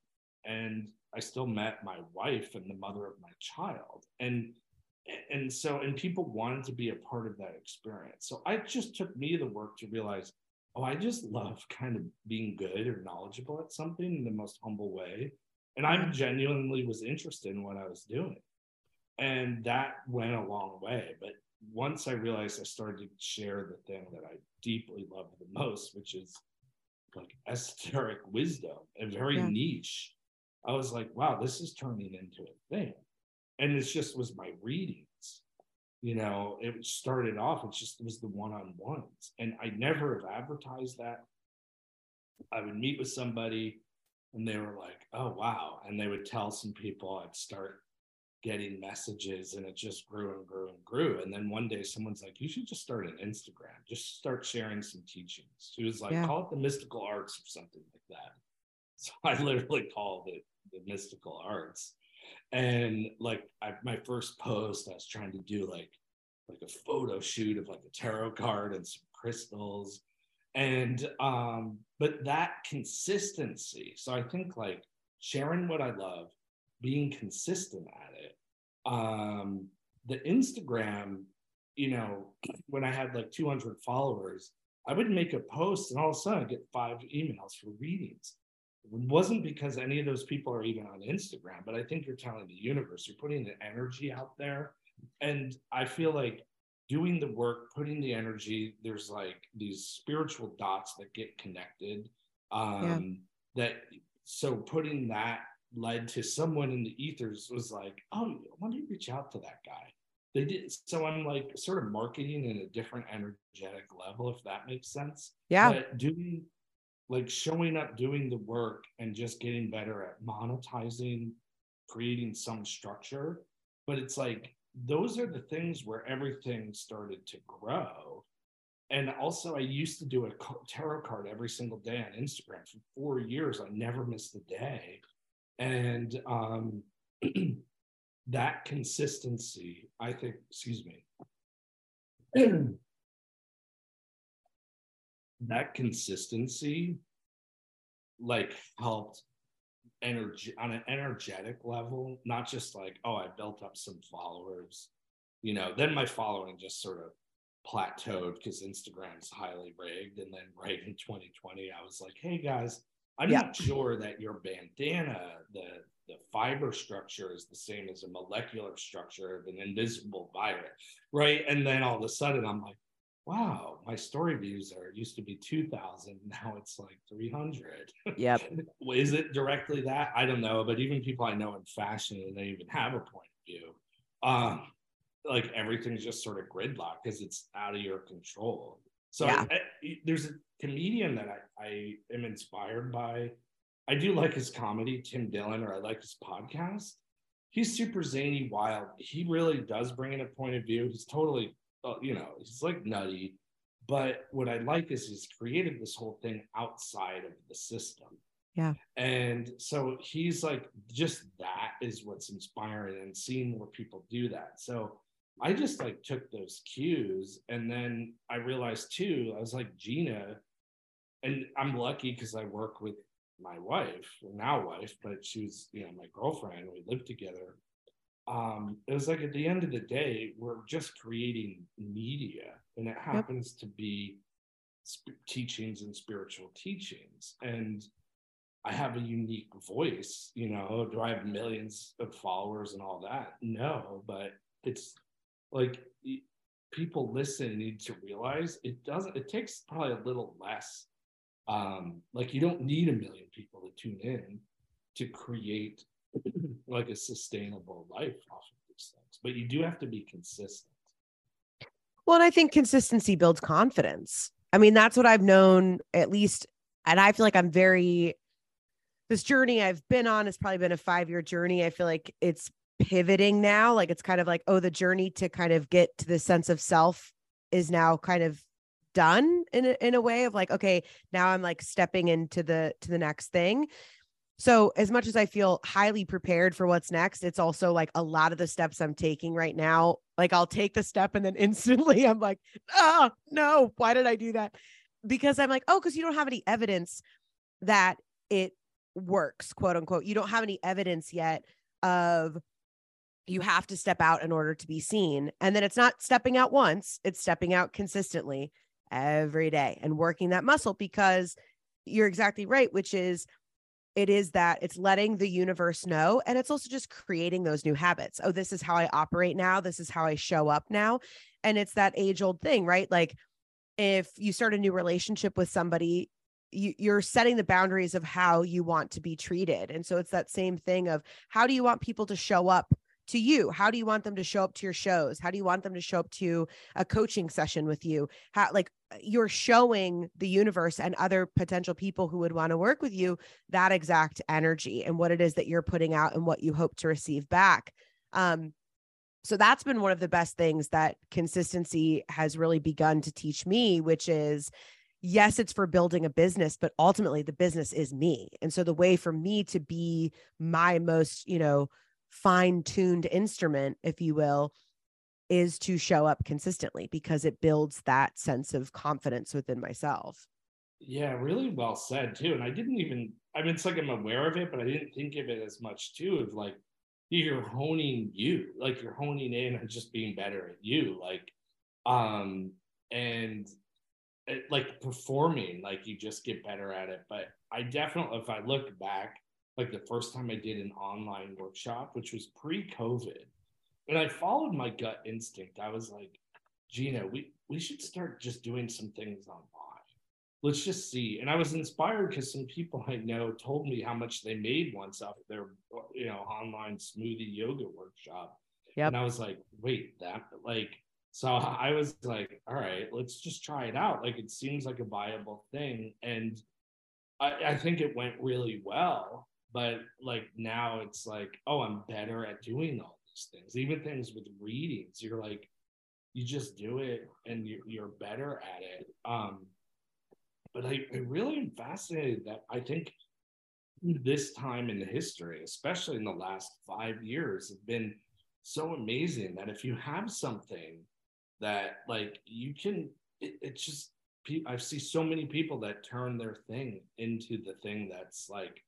And I still met my wife and the mother of my child. And and so and people wanted to be a part of that experience. So I just took me the work to realize, oh, I just love kind of being good or knowledgeable at something in the most humble way. And I genuinely was interested in what I was doing. And that went a long way. But once I realized I started to share the thing that I deeply love the most, which is like esoteric wisdom and very Yeah. niche, I was like, wow, this is turning into a thing. And it just was my readings. You know, it started off, it just was the one on ones. And I never have advertised that. I would meet with somebody and they were like, oh, wow. And they would tell some people I'd start getting messages and it just grew and grew and grew. And then one day someone's like, you should just start an Instagram, just start sharing some teachings. She was like, Yeah. call it the mystical arts or something like that. So I literally called it the mystical arts. And like I, my first post, I was trying to do like like a photo shoot of like a tarot card and some crystals. And um, but that consistency. So I think like sharing what I love, being consistent at it. Um, the Instagram, you know, when I had like 200 followers, I would make a post and all of a sudden I get five emails for readings. It wasn't because any of those people are even on Instagram, but I think you're telling the universe, you're putting the energy out there. And I feel like doing the work, putting the energy, there's like these spiritual dots that get connected. Um, That so putting that led to someone in the ethers was like, oh, why don't you reach out to that guy? They did. So I'm like sort of marketing in a different energetic level, if that makes sense. Yeah. But doing like showing up, doing the work, and just getting better at monetizing, creating some structure. But it's like those are the things where everything started to grow. And also, I used to do a tarot card every single day on Instagram for four years. I never missed a day. And um, that consistency, I think, excuse me, that consistency like helped energy on an energetic level, not just like, oh, I built up some followers, you know, then my following just sort of plateaued because Instagram's highly rigged. And then right in 2020, I was like, hey guys, I'm Yeah. not sure that your bandana, the the fiber structure is the same as a molecular structure of an invisible virus, right? And then all of a sudden, I'm like, wow, my story views are used to be 2,000, now it's like 300. Yep. Is it directly that? I don't know, but even people I know in fashion, they even have a point of view. Um, like everything's just sort of gridlocked because it's out of your control. So Yeah. I- I- there's a comedian that I, I am inspired by. I do like his comedy, Tim Dillon, or I like his podcast. He's super zany, wild. He really does bring in a point of view. He's totally, uh, you know, he's like nutty. But what I like is he's created this whole thing outside of the system. Yeah. And so he's like, just that is what's inspiring and seeing more people do that. So I just like took those cues and then I realized too, I was like, Gina, and I'm lucky because I work with my wife, now wife, but she was, you know, my girlfriend. We lived together. Um, it was like at the end of the day, we're just creating media, and it happens to be sp- teachings and spiritual teachings. And I have a unique voice, you know. Do I have millions of followers and all that? No, but it's like people listen need to realize it doesn't it takes probably a little less um like you don't need a million people to tune in to create like a sustainable life off of these things but you do have to be consistent Well, and I think consistency builds confidence. I mean, that's what I've known at least. And I feel like I'm very, this journey I've been on has probably been a five year journey. I feel like it's pivoting now. Like it's kind of like, oh, the journey to kind of get to the sense of self is now kind of done in a, in a way of like, okay, now I'm like stepping into the, to the next thing. So as much as I feel highly prepared for what's next, it's also like a lot of the steps I'm taking right now. Like I'll take the step and then instantly I'm like, oh no, why did I do that? Because I'm like, oh, because you don't have any evidence that it works, quote unquote. You don't have any evidence yet of you have to step out in order to be seen. And then it's not stepping out once, it's stepping out consistently every day and working that muscle because you're exactly right, which is it is that it's letting the universe know and it's also just creating those new habits. Oh this is how i operate now. This is how i show up now. And it's that age old thing right? Like if you start a new relationship with somebody you, you're setting the boundaries of how you want to be treated. And so it's that same thing of how do you want people to show up to you? How do you want them to show up to your shows? How do you want them to show up to a coaching session with you? How like you're showing the universe and other potential people who would want to work with you that exact energy and what it is that you're putting out and what you hope to receive back. Um so that's been one of the best things that consistency has really begun to teach me which is yes it's for building a business but ultimately the business is me. And so the way for me to be my most you know fine tuned instrument if you will is to show up consistently because it builds that sense of confidence within myself. Yeah, really well said too. And I didn't even, I mean, it's like I'm aware of it, but I didn't think of it as much too. Of like, you're honing you, like you're honing in and just being better at you. Like, um, and it, like performing, like you just get better at it. But I definitely, if I look back, like the first time I did an online workshop, which was pre COVID, and I followed my gut instinct. I was like, Gina, we, we should start just doing some things online. Let's just see. And I was inspired because some people I know told me how much they made once off their, you know, online smoothie yoga workshop. Yep. And I was like, wait, that like, so I was like, all right, let's just try it out. Like, it seems like a viable thing. And I, I think it went really well. But like now it's like, oh, I'm better at doing all these things. Even things with readings, you're like, you just do it and you're, you're better at it. Um, but I, I really am fascinated that I think this time in history, especially in the last five years, have been so amazing that if you have something that like you can, it, it's just I see so many people that turn their thing into the thing that's like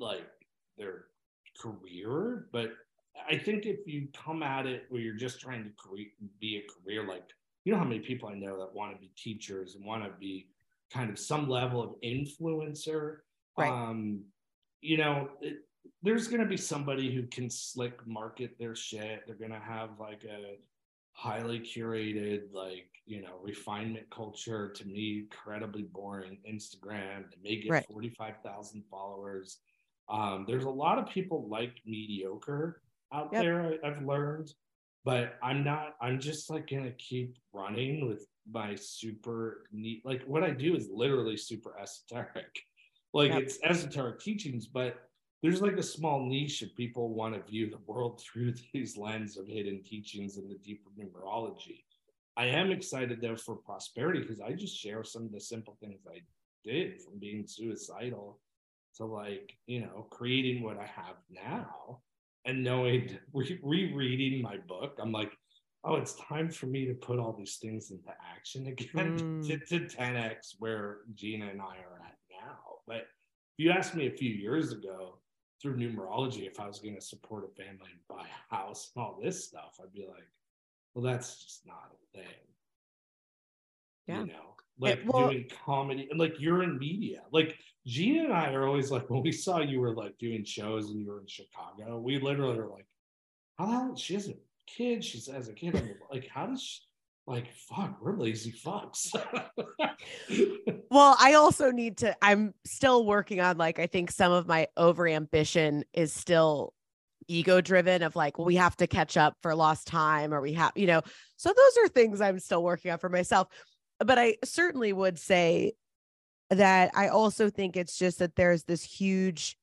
like their career. But I think if you come at it where you're just trying to create, be a career, like you know how many people I know that want to be teachers and want to be kind of some level of influencer. Right. Um, you know, it, there's going to be somebody who can slick market their shit. They're going to have like a highly curated, like, you know, refinement culture to me, incredibly boring Instagram. They may get Right. 45,000 followers. Um, there's a lot of people like mediocre out Yep. there, I- I've learned. but I'm not. I'm just like gonna keep running with my super neat. Like what I do is literally super esoteric. Like Yep. it's esoteric teachings, but there's like a small niche of people want to view the world through these lens of hidden teachings and the deeper numerology. I am excited though for prosperity because I just share some of the simple things I did from being suicidal to like, you know, creating what I have now and knowing re- rereading my book. I'm like, oh, it's time for me to put all these things into action again Mm. to, to 10x where Gina and I are at now. But if you asked me a few years ago through numerology if I was going to support a family and buy a house and all this stuff, I'd be like, well, that's just not a thing. Yeah. You know, like well- doing comedy and like you're in media. Like Gina and I are always like, when we saw you were like doing shows and you were in Chicago, we literally are like, how the hell? She has a kid. She has a kid. Like, how does she, like, fuck, we're lazy fucks. Well, I also need to, I'm still working on like, I think some of my over ambition is still ego driven of like, we have to catch up for lost time or we have, you know, so those are things I'm still working on for myself. But I certainly would say that I also think it's just that there's this huge,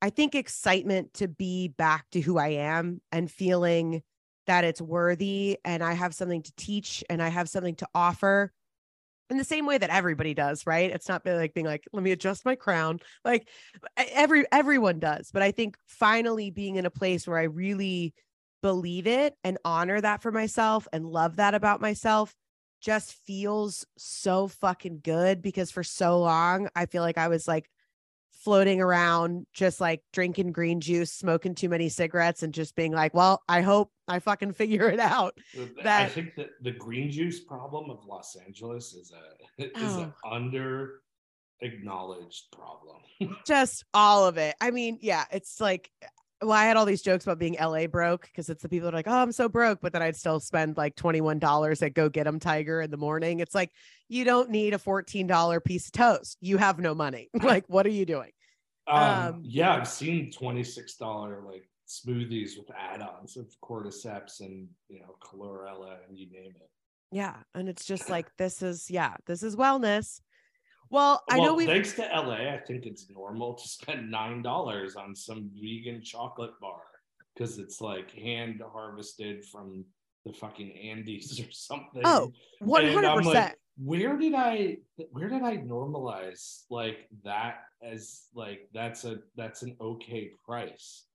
I think, excitement to be back to who I am and feeling that it's worthy and I have something to teach and I have something to offer in the same way that everybody does, right? It's not like being like, let me adjust my crown. Like every everyone does. But I think finally being in a place where I really believe it and honor that for myself and love that about myself just feels so fucking good because for so long I feel like I was like floating around just like drinking green juice, smoking too many cigarettes and just being like, well, I hope I fucking figure it out. I think that the green juice problem of Los Angeles is a is Oh. an under acknowledged problem. just all of it. I mean, yeah, it's like, well, I had all these jokes about being LA broke because it's the people that are like, oh, I'm so broke, but then I'd still spend like $21 at Go Get 'em Tiger in the morning. It's like, you don't need a $14 piece of toast. You have no money. like, what are you doing? Um, Um, yeah, I've seen twenty six dollar like smoothies with add-ons of cordyceps and you know chlorella and you name it. Yeah. And it's just like, this is, yeah, this is wellness. Well, I know Well, we, thanks to LA, I think it's normal to spend nine dollars on some vegan chocolate bar because it's like hand harvested from the fucking Andes or something. Oh, I'm 100%. like, where did I where did I normalize like that as like that's a that's an okay price?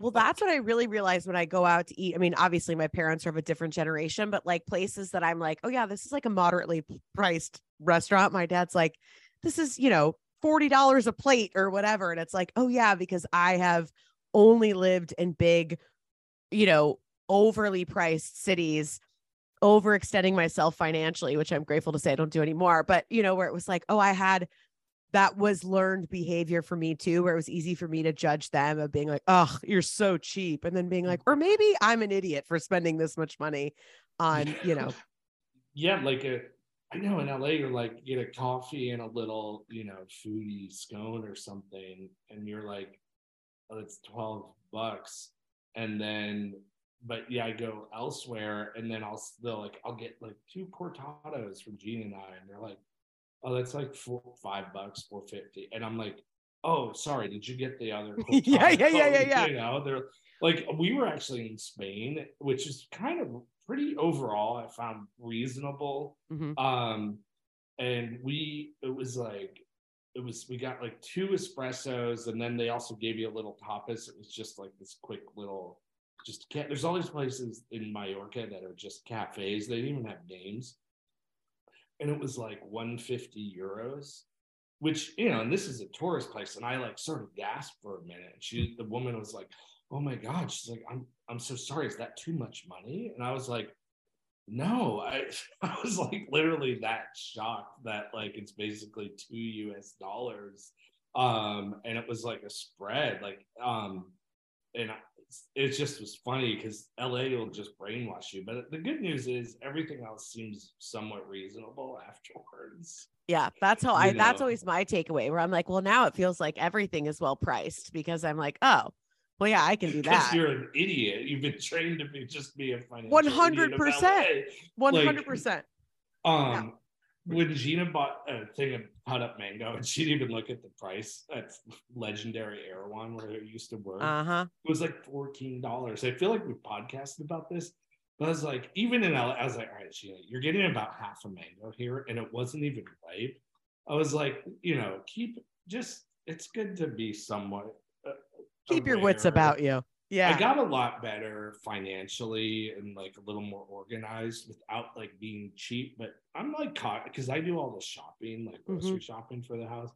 Well, that's what I really realized when I go out to eat. I mean, obviously, my parents are of a different generation, but like places that I'm like, oh, yeah, this is like a moderately priced restaurant. My dad's like, this is, you know, $40 a plate or whatever. And it's like, oh, yeah, because I have only lived in big, you know, overly priced cities, overextending myself financially, which I'm grateful to say I don't do anymore. But, you know, where it was like, oh, I had that was learned behavior for me too, where it was easy for me to judge them of being like, oh, you're so cheap. And then being like, or maybe I'm an idiot for spending this much money on, you know, yeah, like a I know in LA you're like get a coffee and a little, you know, foodie scone or something, and you're like, oh, it's 12 bucks. And then but yeah, I go elsewhere and then I'll still like I'll get like two cortados from Gene and I, and they're like, oh, that's like four five bucks, four fifty. And I'm like, oh, sorry, did you get the other Yeah, yeah, yeah, yeah, yeah. You know, they're like we were actually in Spain, which is kind of pretty overall, I found reasonable. Mhm. Um, and we it was like it was we got like two espressos, and then they also gave you a little tapas. It was just like this quick little just ca- there's all these places in Mallorca that are just cafes. They didn't even have names. And it was like 150 euros, which you know, and this is a tourist place. And I like sort of gasped for a minute. And she the woman was like, Oh my god, she's like, I'm I'm so sorry, is that too much money? And I was like, no, I, I was like literally that shocked that like it's basically two US dollars. Um, and it was like a spread, like, um, and it just was funny because LA will just brainwash you. But the good news is everything else seems somewhat reasonable afterwards. yeah, that's how You I, that's always my takeaway where I'm like, well, now it feels like everything is well priced because I'm like, oh, Well, yeah, I can do that. you're an idiot. You've been trained to be just be a financial 100%. idiot of LA. One hundred percent. Um, when Gina bought a thing of cut up mango, and she didn't even look at the price at legendary Erewhon where it used to work. Uh huh. it was like fourteen dollars. I feel like we podcasted about this, but I was like, even in LA, I was like, all right, Gina, you're getting about half a mango here, and it wasn't even ripe. I was like, you know, keep just. It's good to be somewhat. Uh, Keep your wits about you. Yeah. I got a lot better financially and like a little more organized without like being cheap. But I'm like caught because I do all the shopping, like grocery shopping for the house.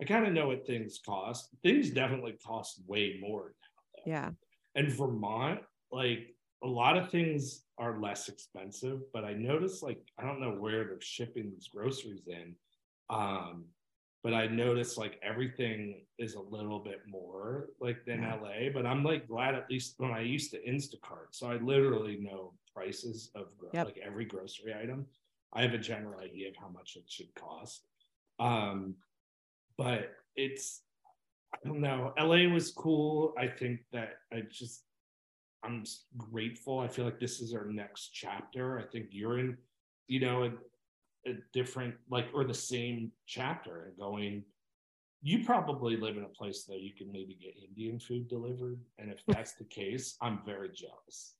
I kind of know what things cost. Things definitely cost way more. yeah. And Vermont, like a lot of things are less expensive, but I noticed like I don't know where they're shipping these groceries in. Um, but I noticed like everything is a little bit more like than Yeah. LA. But I'm like glad at least when I used to Instacart, so I literally know prices of gro- Yep. like every grocery item. I have a general idea of how much it should cost. Um, but it's I don't know. LA was cool. I think that I just I'm grateful. I feel like this is our next chapter. I think you're in, you know, a, different like or the same chapter and going. You probably live in a place that you can maybe get Indian food delivered, and if that's the case, I'm very jealous.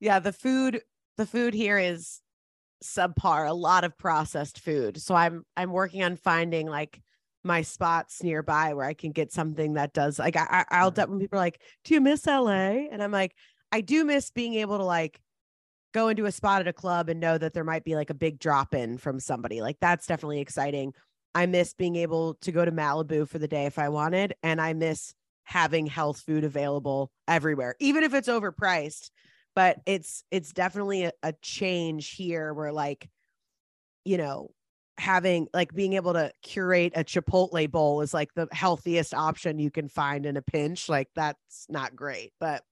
Yeah. The food, the food here is subpar, a lot of processed food. So I'm I'm working on finding like my spots nearby where I can get something that does like I, I I'll when people are like, "Do you miss LA?" and I'm like, I do miss being able to like go into a spot at a club and know that there might be like a big drop in from somebody. Like that's definitely exciting. I miss being able to go to Malibu for the day if I wanted, and I miss having health food available everywhere, even if it's overpriced. But it's it's definitely a, a change here where like, you know, having like being able to curate a Chipotle bowl is like the healthiest option you can find in a pinch. Like that's not great, but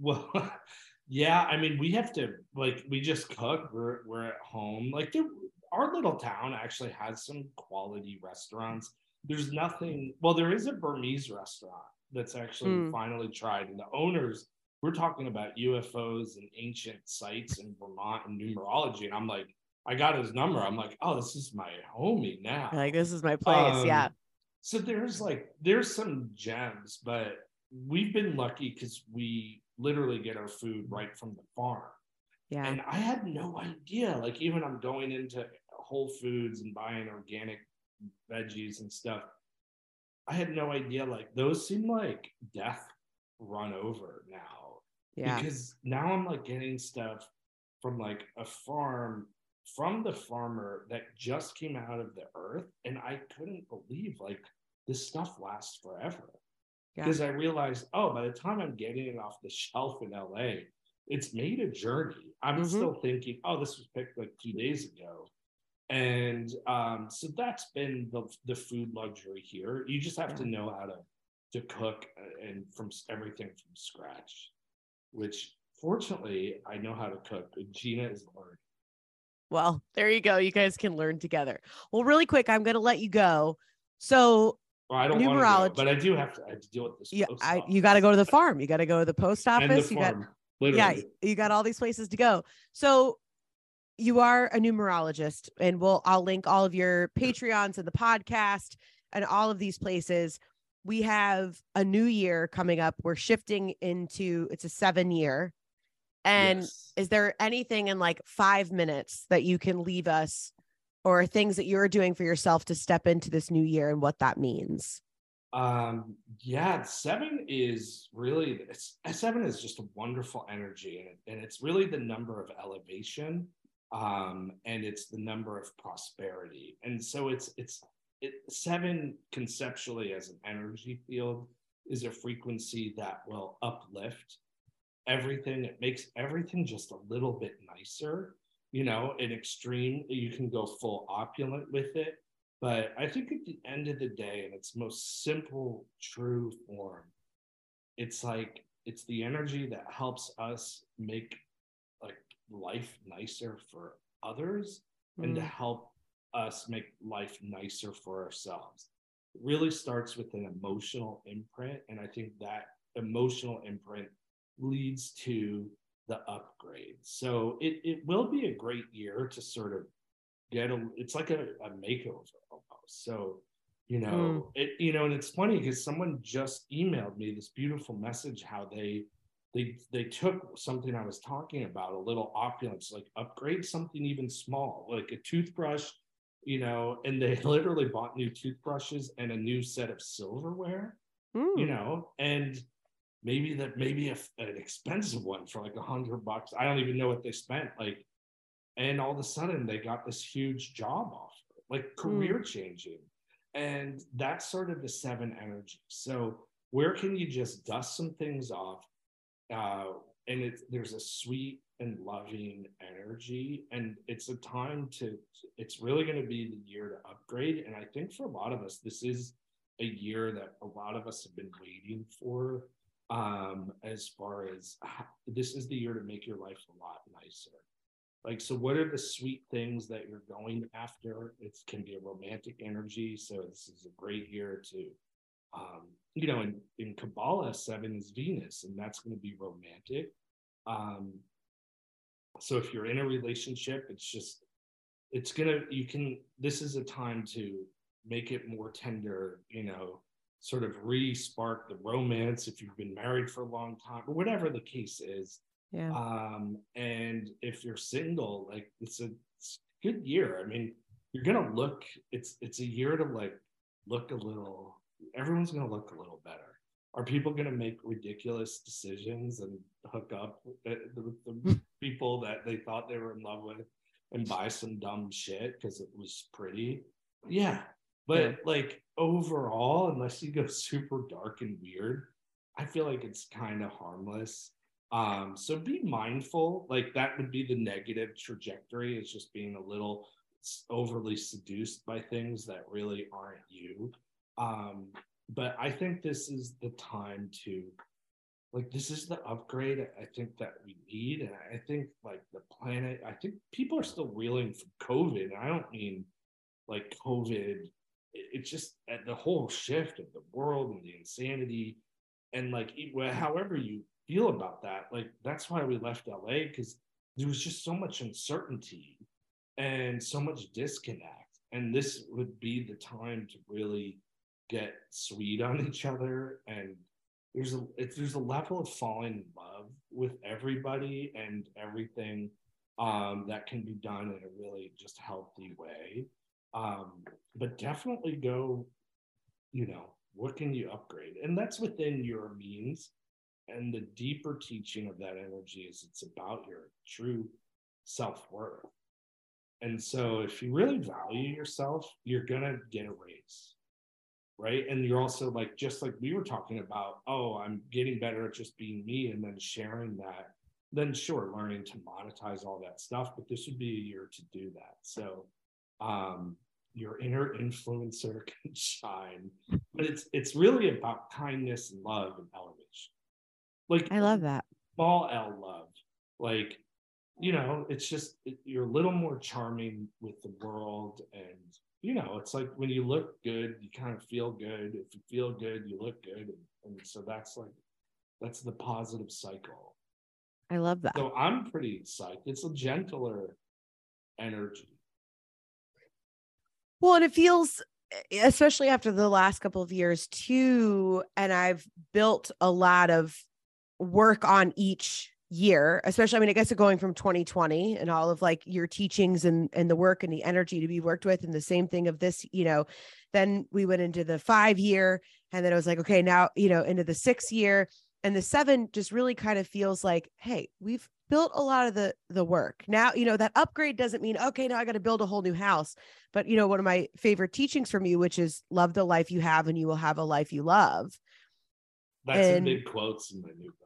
Well, yeah, I mean, we have to like we just cook. We're we're at home. Like there, our little town actually has some quality restaurants. There's nothing. Well, there is a Burmese restaurant that's actually Mm. finally tried, and the owners. We're talking about UFOs and ancient sites in Vermont and numerology, and I'm like, I got his number. I'm like, oh, this is my homie now. like this is my place. yeah. Um, So there's like there's some gems, but we've been lucky because we literally get our food right from the farm. Yeah. And I had no idea. Like even I'm going into Whole Foods and buying organic veggies and stuff. I had no idea. Like those seem like death run over now Yeah. because now I'm like getting stuff from like a farm from the farmer that just came out of the earth, and I couldn't believe like this stuff lasts forever. Yeah. Because I realized, oh, by the time I'm getting it off the shelf in LA, it's made a journey. I'm Mhm. still thinking, oh, this was picked like two days ago. And um, so that's been the the food luxury here. You just have to know how to to cook uh, and from everything from scratch, which fortunately I know how to cook. but Gina is learning. Well, there you go. You guys can learn together. Well, really quick, I'm going to let you go. So, Well, I don't want Numerology- to, but I do have to. I have to deal with this. yeah, I, you got to go to the farm. You got to go to the post and the office. You got literally. yeah, you got all these places to go. So you are a numerologist, and we'll I'll link all of your Patreons and the podcast and all of these places. We have a new year coming up. We're shifting into it's a seven year. And Yes. is there anything in like five minutes that you can leave us or things that you're doing for yourself to step into this new year and what that means? Um, yeah, seven is really seven is just a wonderful energy, and, it, and it's really the number of elevation, um, and it's the number of prosperity, and so it's it's it, seven conceptually as an energy field is a frequency that will uplift everything. It makes everything just a little bit nicer. You know, an extreme, you can go full opulent with it. But I think at the end of the day, in its most simple, true form, it's like it's the energy that helps us make like life nicer for others and to Mm. help us make life nicer for ourselves. It really starts with an emotional imprint. And I think that emotional imprint leads to the upgrade. So it, it will be a great year to sort of get a it's like a, a makeover almost. So you know it you know and it's funny because someone just emailed me this beautiful message how they they they took something I was talking about, a little opulence, like upgrade something even small, like a toothbrush, you know, and they literally bought new toothbrushes and a new set of silverware, Mm. you know, and maybe that maybe a, an expensive one for like a hundred bucks. I don't even know what they spent. Like, and all of a sudden they got this huge job offer, like career changing. And that's sort of the seven energy. So where can you just dust some things off? Uh, and it's there's a sweet and loving energy, and it's a time to. It's really going to be the year to upgrade, and I think for a lot of us, this is a year that a lot of us have been waiting for. Um, as far as how, this is the year to make your life a lot nicer. Like, so what are the sweet things that you're going after? It can be a romantic energy. So this is a great year to um, you know, in, in Kabbalah, seven is Venus, and that's going to be romantic. Um, so if you're in a relationship, it's just, it's gonna, you can, this is a time to make it more tender, you know, sort of re spark the romance if you've been married for a long time, or whatever the case is. Yeah. Um, and if you're single, like it's a, it's a good year. I mean, you're gonna look, it's it's a year to like look a little everyone's going to look a little better. Are people going to make ridiculous decisions and hook up with the, with the people that they thought they were in love with and buy some dumb shit because it was pretty? Yeah. But Yeah. like overall, unless you go super dark and weird, I feel like it's kind of harmless. Um, so be mindful. Like that would be the negative trajectory. It's just being a little overly seduced by things that really aren't you um but i think this is the time to like this is the upgrade i think that we need and i think like the planet i think people are still reeling from covid i don't mean like covid it's just at the whole shift of the world and the insanity and like however you feel about that like that's why we left la because there was just so much uncertainty and so much disconnect. And this would be the time to really get sweet on each other. And there's a there's a level of falling in love with everybody and everything um, that can be done in a really just healthy way um, but definitely go you know what can you upgrade? And that's within your means. And the deeper teaching of that energy is it's about your true self-worth. And so if you really value yourself you're gonna get a raise right? And you're also like just like we were talking about oh i'm getting better at just being me and then sharing that then sure learning to monetize all that stuff but this would be a year to do that. So um your inner influencer can shine but it's it's really about kindness and love and elevation like I love that. small L love. Like, you know, it's just it, you're a little more charming with the world, and you know, it's like when you look good, you kind of feel good. If you feel good, you look good, and, and so that's like that's the positive cycle. I love that. So I'm pretty psyched. It's a gentler energy. Well, and it feels, especially after the last couple of years too, and I've built a lot of work on each year, especially, I mean, I guess going from 2020 and all of like your teachings and, and the work and the energy to be worked with, and the same thing of this, you know, then we went into the five year, and then it was like, okay, now, you know, into the six year. And the seven just really kind of feels like, hey, we've built a lot of the the work. Now, you know, that upgrade doesn't mean, okay, now I got to build a whole new house but you know one of my favorite teachings from you which is love the life you have and you will have a life you love That's in And- big quotes in my new book.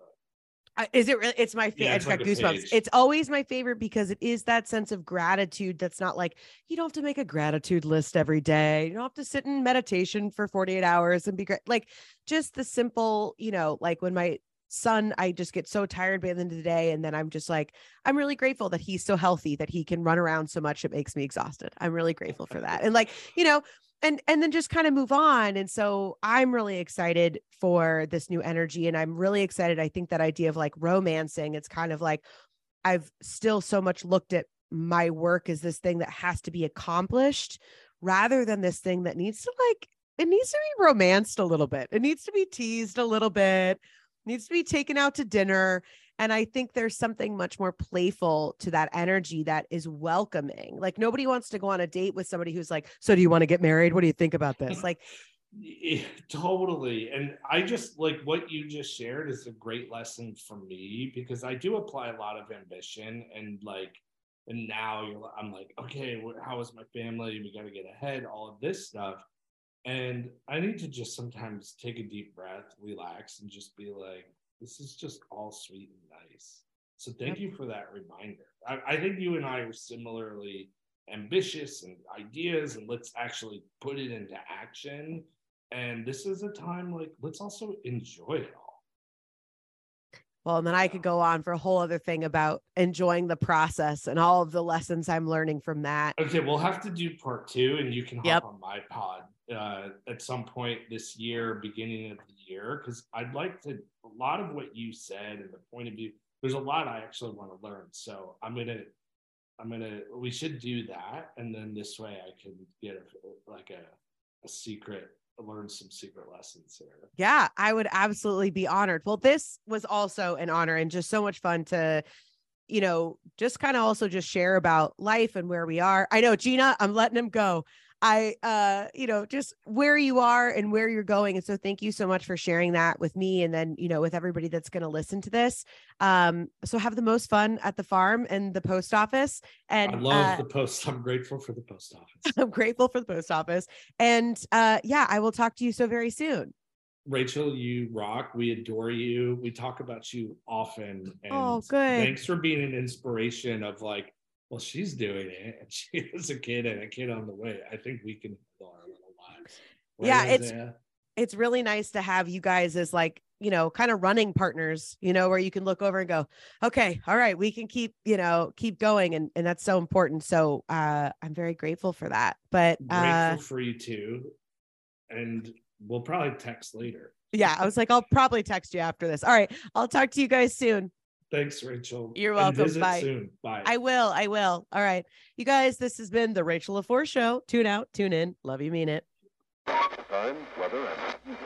Is it really it's my favorite Yeah, i it's just got like goosebumps. it's always my favorite because it is that sense of gratitude that's not like you don't have to make a gratitude list every day. You don't have to sit in meditation for 48 hours and be great like just the simple you know like when my son i just get so tired by the end of the day and then i'm just like i'm really grateful that he's so healthy that he can run around so much it makes me exhausted. I'm really grateful for that. And like you know and and then just kind of move on and so i'm really excited for this new energy and i'm really excited i think that idea of like romancing it's kind of like i've still so much looked at my work as this thing that has to be accomplished rather than this thing that needs to like it needs to be romanced a little bit it needs to be teased a little bit needs to be taken out to dinner and I think there's something much more playful to that energy that is welcoming. Like nobody wants to go on a date with somebody who's like, "So do you want to get married? What do you think about this?" Like Yeah, totally. And I just like what you just shared is a great lesson for me because I do apply a lot of ambition and like and now you're I'm like, okay, how is my family? We got to get ahead, all of this stuff. And I need to just sometimes take a deep breath, relax, and just be like, this is just all sweet and nice. So thank you for that reminder. I, I think you and I are similarly ambitious and ideas, and let's actually put it into action. And this is a time like let's also enjoy it all. Well, and then I could go on for a whole other thing about enjoying the process and all of the lessons I'm learning from that. Okay, we'll have to do part two, and you can hop Yep. on my pod uh, at some point this year, beginning of the because I'd like to. A lot of what you said and the point of view, there's a lot I actually want to learn. So I'm gonna, I'm gonna. We should do that, and then this way I can get a, like a, a secret, learn some secret lessons here. Yeah, I would absolutely be honored. Well, this was also an honor and just so much fun to, you know, just kind of also just share about life and where we are. I know, Gina, I'm letting him go. I, uh, you know, just where you are and where you're going. And so thank you so much for sharing that with me and then, you know, with everybody that's going to listen to this. Um, so have the most fun at the farm and the post office. And I love uh, the post. I'm grateful for the post office. I'm grateful for the post office. And uh, yeah, I will talk to you so very soon. Rachel, you rock. We adore you. We talk about you often. And Oh, good. Thanks for being an inspiration of like, well, she's doing it and she has a kid and a kid on the way. I think we can handle our little lives. Yeah, it's- Isaiah? it's really nice to have you guys as like you know kind of running partners you know where you can look over and go okay all right we can keep you know keep going and and that's so important so uh i'm very grateful for that but grateful uh for you too. And we'll probably text later. yeah i was like i'll probably text you after this all right i'll talk to you guys soon Thanks, Rachel. You're And welcome. visit Bye. soon. Bye. i will i will all right you guys this has been the rachel laforce show tune out tune in love you mean it Time, weather, and Always.